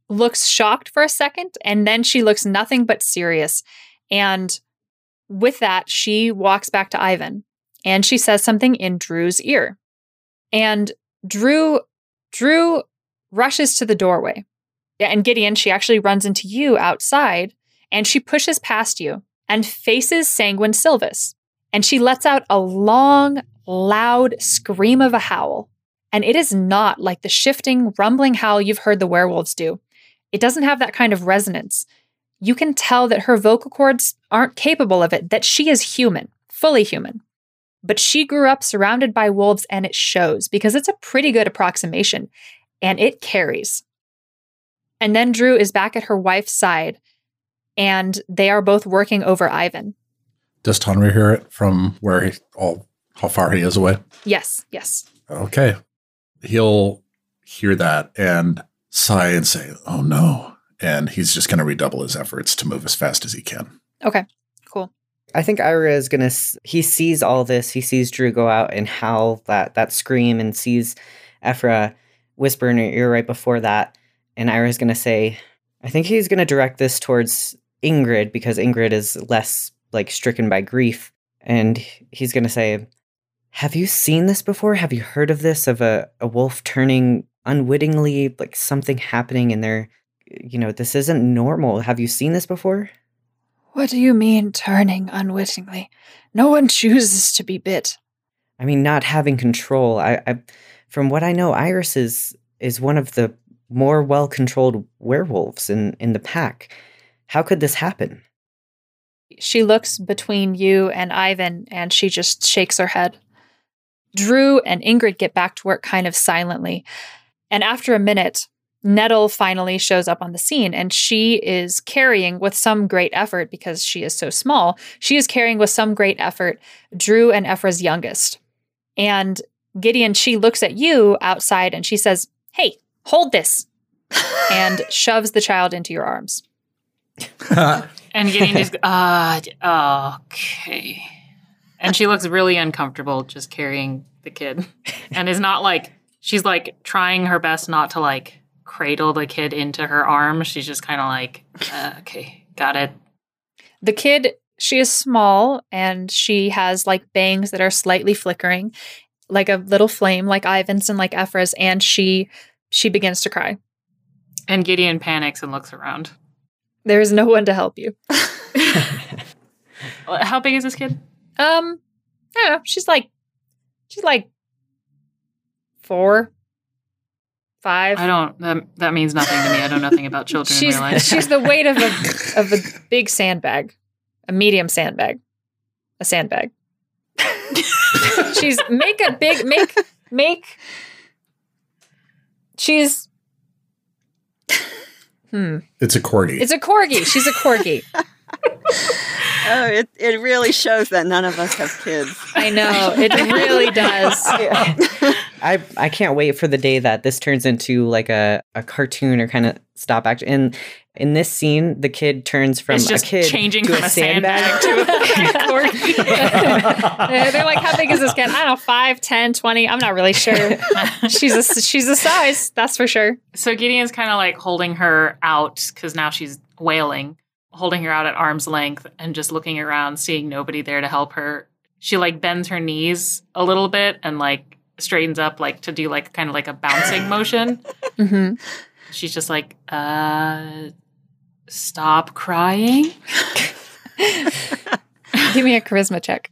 Speaker 3: looks shocked for a second and then she looks nothing but serious. And with that, she walks back to Ivan and she says something in Drew's ear. And Drew Drew rushes to the doorway. And Gideon, she actually runs into you outside and she pushes past you and faces Sanguine Silvis. And she lets out a long, loud scream of a howl. And it is not like the shifting, rumbling howl you've heard the werewolves do. It doesn't have that kind of resonance. You can tell that her vocal cords aren't capable of it, that she is human, fully human. But she grew up surrounded by wolves and it shows because it's a pretty good approximation and it carries. And then Drew is back at her wife's side and they are both working over Ivan.
Speaker 6: Does Tonri hear it from where he, all how far he is away?
Speaker 3: Yes, yes.
Speaker 6: Okay. He'll hear that and sigh and say, "Oh no." And he's just going to redouble his efforts to move as fast as he can.
Speaker 3: Okay.
Speaker 4: I think Ira is gonna. He sees all this. He sees Drew go out and howl that that scream, and sees Ephra whisper in her ear right before that. And Ira's gonna say, "I think he's gonna direct this towards Ingrid because Ingrid is less like stricken by grief." And he's gonna say, "Have you seen this before? Have you heard of this? Of a a wolf turning unwittingly, like something happening in their, you know, this isn't normal. Have you seen this before?"
Speaker 3: What do you mean turning unwittingly? No one chooses to be bit.
Speaker 4: I mean, not having control. I, I from what I know, Iris is is one of the more well controlled werewolves in in the pack. How could this happen?
Speaker 3: She looks between you and Ivan and she just shakes her head. Drew and Ingrid get back to work kind of silently. And after a minute, Nettle finally shows up on the scene and she is carrying with some great effort because she is so small. She is carrying with some great effort Drew and Ephra's youngest. And Gideon, she looks at you outside and she says, Hey, hold this, and shoves the child into your arms.
Speaker 7: And Gideon just, uh, okay. And she looks really uncomfortable just carrying the kid. And is not like, she's like trying her best not to like cradle the kid into her arms. She's just kind of like, uh, okay, got it.
Speaker 3: The kid, she is small and she has like bangs that are slightly flickering, like a little flame, like Ivan's and like Ephra's, and she she begins to cry.
Speaker 7: And Gideon panics and looks around.
Speaker 3: There is no one to help you.
Speaker 7: How big is this kid?
Speaker 3: Um, I don't know. She's like she's like four, five.
Speaker 7: I don't, that, that means nothing to me. I don't know nothing about children
Speaker 3: she's
Speaker 7: in real life.
Speaker 3: she's the weight of a of a big sandbag, a medium sandbag, a sandbag. she's make a big make make. She's. Hmm.
Speaker 6: It's a corgi.
Speaker 3: It's a corgi. She's a corgi.
Speaker 5: Oh, it, it really shows that none of us have kids.
Speaker 3: I know it really does.
Speaker 4: I I can't wait for the day that this turns into like a, a cartoon or kind of stop action. And in this scene, the kid turns from
Speaker 7: it's just
Speaker 4: a kid
Speaker 7: changing
Speaker 4: to
Speaker 7: from a sandbag, to a.
Speaker 3: They're like, how big is this kid? I don't know, 5, 10, 20. I'm not really sure. She's a she's a size, that's for sure.
Speaker 7: So Gideon's kind of like holding her out because now she's wailing, holding her out at arm's length and just looking around, seeing nobody there to help her. She like bends her knees a little bit and like straightens up, like to do like kind of like a bouncing motion.
Speaker 3: Mm-hmm.
Speaker 7: She's just like, uh, stop crying.
Speaker 3: Give me a charisma check.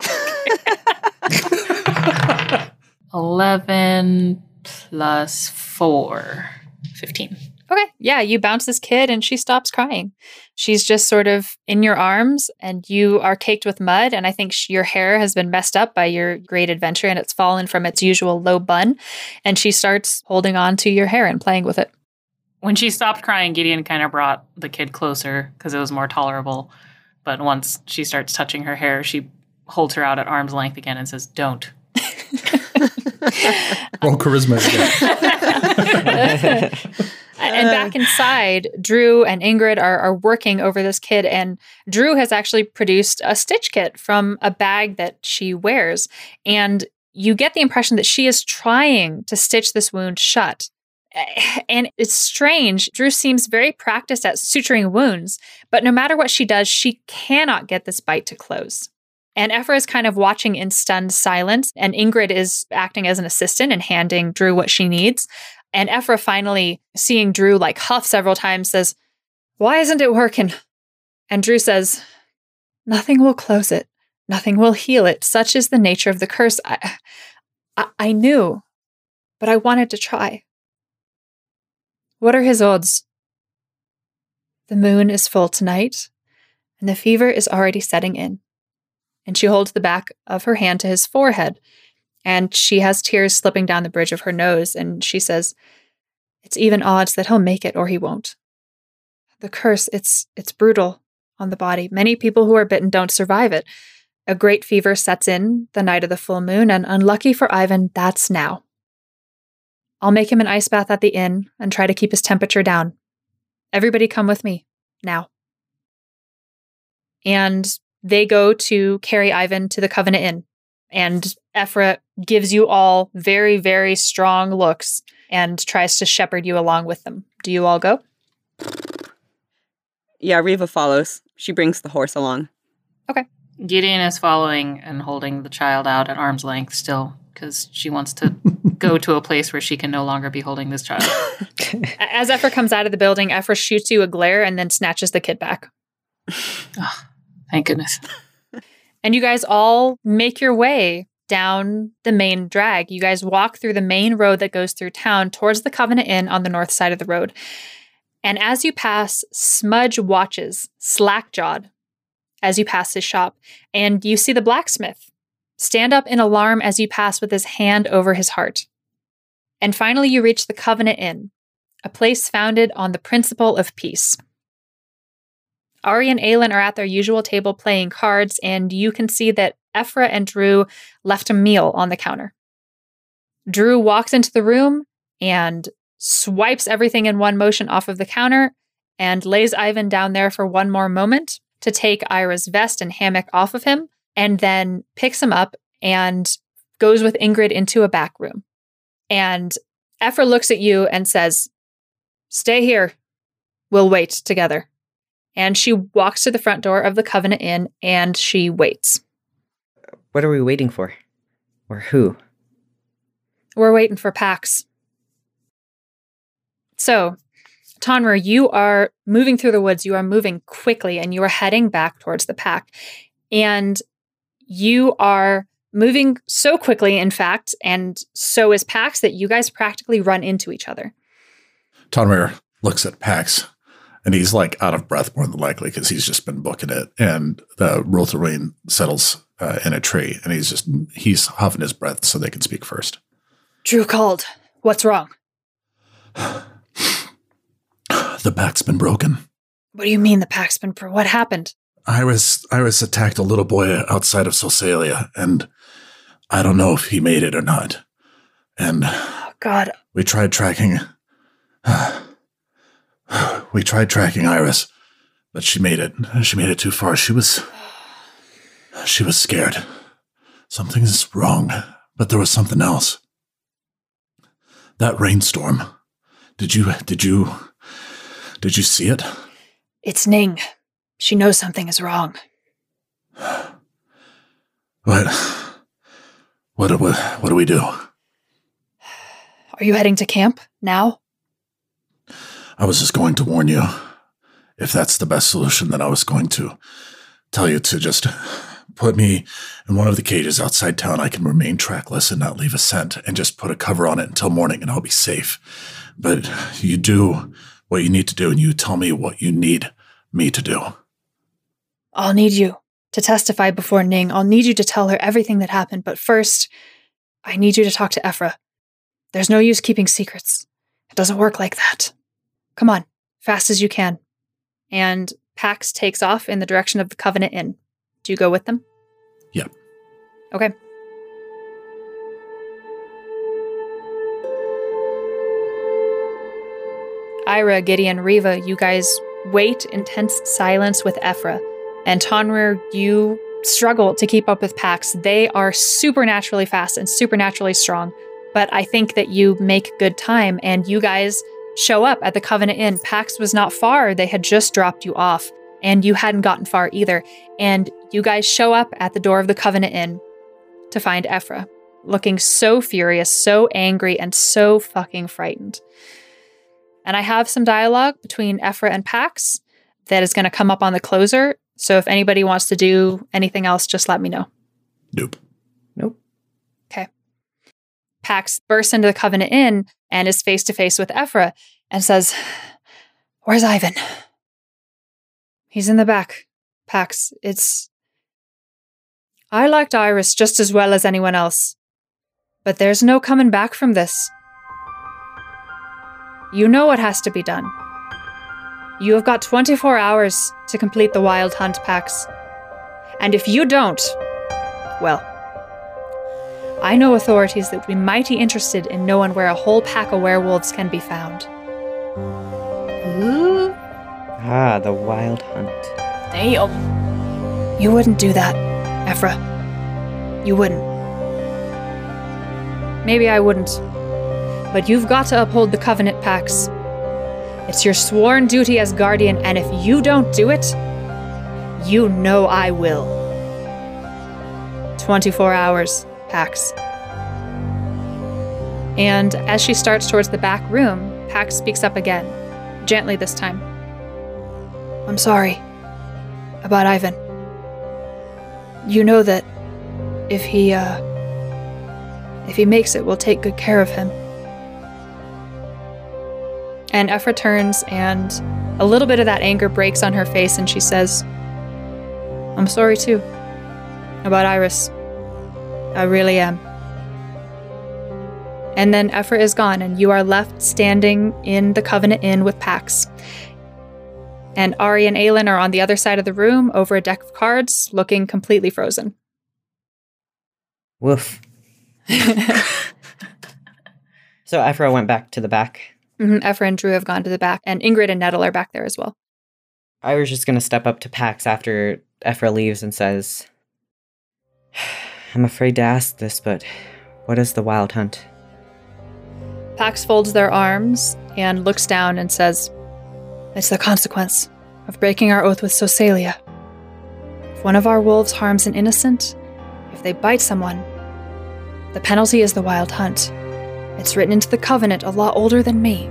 Speaker 7: 11 plus 4, 15.
Speaker 3: Okay. Yeah, you bounce this kid and she stops crying. She's just sort of in your arms and you are caked with mud. And I think sh- your hair has been messed up by your great adventure and it's fallen from its usual low bun. And she starts holding on to your hair and playing with it.
Speaker 7: When she stopped crying, Gideon kind of brought the kid closer because it was more tolerable. But once she starts touching her hair, she holds her out at arm's length again and says, Don't.
Speaker 6: Roll charisma again.
Speaker 3: and uh. back inside, Drew and Ingrid are, are working over this kid, and Drew has actually produced a stitch kit from a bag that she wears. And you get the impression that she is trying to stitch this wound shut. And it's strange. Drew seems very practiced at suturing wounds, but no matter what she does, she cannot get this bite to close. And Ephra is kind of watching in stunned silence, and Ingrid is acting as an assistant and handing Drew what she needs. And Ephra finally, seeing Drew like huff several times, says, Why isn't it working? And Drew says, Nothing will close it. Nothing will heal it. Such is the nature of the curse. I, I, I knew. but I wanted to try. What are his odds? The moon is full tonight, and the fever is already setting in. And she holds the back of her hand to his forehead, and she has tears slipping down the bridge of her nose, and she says, It's even odds that he'll make it or he won't. The curse, it's it's brutal on the body. Many people who are bitten don't survive it. A great fever sets in the night of the full moon, and unlucky for Ivan, that's now. I'll make him an ice bath at the inn and try to keep his temperature down. Everybody come with me now. And they go to carry Ivan to the Covenant Inn. And Ephra gives you all very, very strong looks and tries to shepherd you along with them. Do you all go?
Speaker 5: Yeah, Riva follows. She brings the horse along. Okay.
Speaker 7: Gideon is following and holding the child out at arm's length still because she wants to go to a place where she can no longer be holding this child.
Speaker 3: As Ephra comes out of the building, Ephra shoots you a glare and then snatches the kid back.
Speaker 7: Thank goodness.
Speaker 3: And you guys all make your way down the main drag. You guys walk through the main road that goes through town towards the Covenant Inn on the north side of the road. And as you pass, Smudge watches, slack jawed, as you pass his shop, and you see the blacksmith stand up in alarm as you pass with his hand over his heart. And finally, you reach the Covenant Inn, a place founded on the principle of peace. Ari and Aelin are at their usual table playing cards, and you can see that Ephra and Drew left a meal on the counter. Drew walks into the room and swipes everything in one motion off of the counter and lays Ivan down there for one more moment to take Ira's vest and hammock off of him, and then picks him up and goes with Ingrid into a back room. And Ephra looks at you and says, Stay here. We'll wait together. And she walks to the front door of the Covenant Inn and she waits.
Speaker 4: What are we waiting for? Or who?
Speaker 3: We're waiting for Pax. So, Tonra, you are moving through the woods. You are moving quickly and you are heading back towards the pack. And you are moving so quickly, in fact, and so is Pax, that you guys practically run into each other.
Speaker 6: Tonrir looks at Pax and he's like out of breath more than likely because he's just been booking it. And the Rotherwain settles uh, in a tree and he's just, he's huffing his breath so they can speak first.
Speaker 3: Drew called. What's wrong?
Speaker 6: The pack's been broken.
Speaker 3: What do you mean the pack's been for? What happened?
Speaker 6: Iris, Iris attacked a little boy outside of Sosalia and I don't know if he made it or not. And
Speaker 3: Oh, God.
Speaker 6: we tried tracking, we tried tracking Iris, but she made it. She made it too far. She was, she was scared. Something's wrong, but there was something else. That rainstorm. Did you, did you, did you see it?
Speaker 3: It's Ning. She knows something is wrong.
Speaker 6: What, what, do we, what do we do?
Speaker 3: Are you heading to camp now?
Speaker 6: I was just going to warn you. If that's the best solution, then I was going to tell you to just put me in one of the cages outside town. I can remain trackless and not leave a scent and just put a cover on it until morning and I'll be safe. But you do what you need to do and you tell me what you need me to do.
Speaker 3: I'll need you to testify before Ning. I'll need you to tell her everything that happened. But first, I need you to talk to Ephra. There's no use keeping secrets. It doesn't work like that. Come on, fast as you can. And Pax takes off in the direction of the Covenant Inn. Do you go with them?
Speaker 6: Yeah.
Speaker 3: Okay. Ira, Gideon, Riva, you guys wait in tense silence with Ephra. And Tonrir, you struggle to keep up with Pax. They are supernaturally fast and supernaturally strong. But I think that you make good time and you guys show up at the Covenant Inn. Pax was not far, they had just dropped you off, and you hadn't gotten far either. And you guys show up at the door of the Covenant Inn to find Ephra, looking so furious, so angry, and so fucking frightened. And I have some dialogue between Ephra and Pax that is going to come up on the closer. So if anybody wants to do anything else, just let me know.
Speaker 6: Nope.
Speaker 4: Nope.
Speaker 3: Okay. Pax bursts into the Covenant Inn and is face to face with Ephra and says, Where's Ivan? He's in the back. Pax, it's. I liked Iris just as well as anyone else. But there's no coming back from this. You know what has to be done. You have got 24 hours to complete the Wild Hunt Pax. And if you don't, well, I know authorities that would be mighty interested in knowing where a whole pack of werewolves can be found.
Speaker 4: Ah, the wild hunt.
Speaker 7: Damn.
Speaker 3: You wouldn't do that, Ephra. You wouldn't. Maybe I wouldn't. But you've got to uphold the Covenant Pax. It's your sworn duty as Guardian, and if you don't do it, you know I will. 24 hours, Pax. And as she starts towards the back room, Pax speaks up again, gently this time. I'm sorry about Ivan. You know that if he, uh, if he makes it, we'll take good care of him. And Ephra turns, and a little bit of that anger breaks on her face, and she says, I'm sorry too. About Iris. I really am. And then Ephra is gone, and you are left standing in the Covenant Inn with Pax. And Ari and Aelin are on the other side of the room over a deck of cards, looking completely frozen.
Speaker 4: Woof. So Ephra went back to the back.
Speaker 3: Mhm, Ephra and Drew have gone to the back, and Ingrid and Nettle are back there as well.
Speaker 4: I was just gonna step up to Pax after Ephra leaves and says, I'm afraid to ask this, but what is the wild hunt?
Speaker 3: Pax folds their arms and looks down and says, It's the consequence of breaking our oath with Sosalia. If one of our wolves harms an innocent, if they bite someone, the penalty is the wild hunt. It's written into the covenant a lot older than me.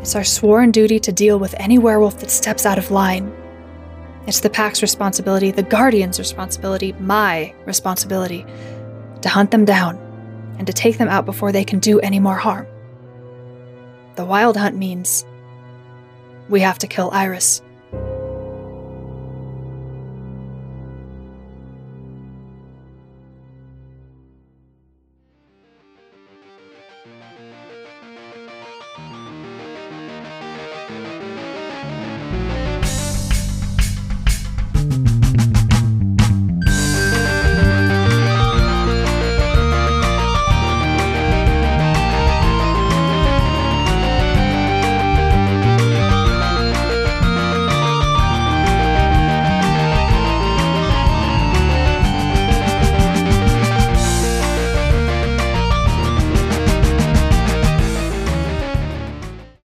Speaker 3: It's our sworn duty to deal with any werewolf that steps out of line. It's the Pack's responsibility, the Guardian's responsibility, my responsibility, to hunt them down and to take them out before they can do any more harm. The wild hunt means we have to kill Iris.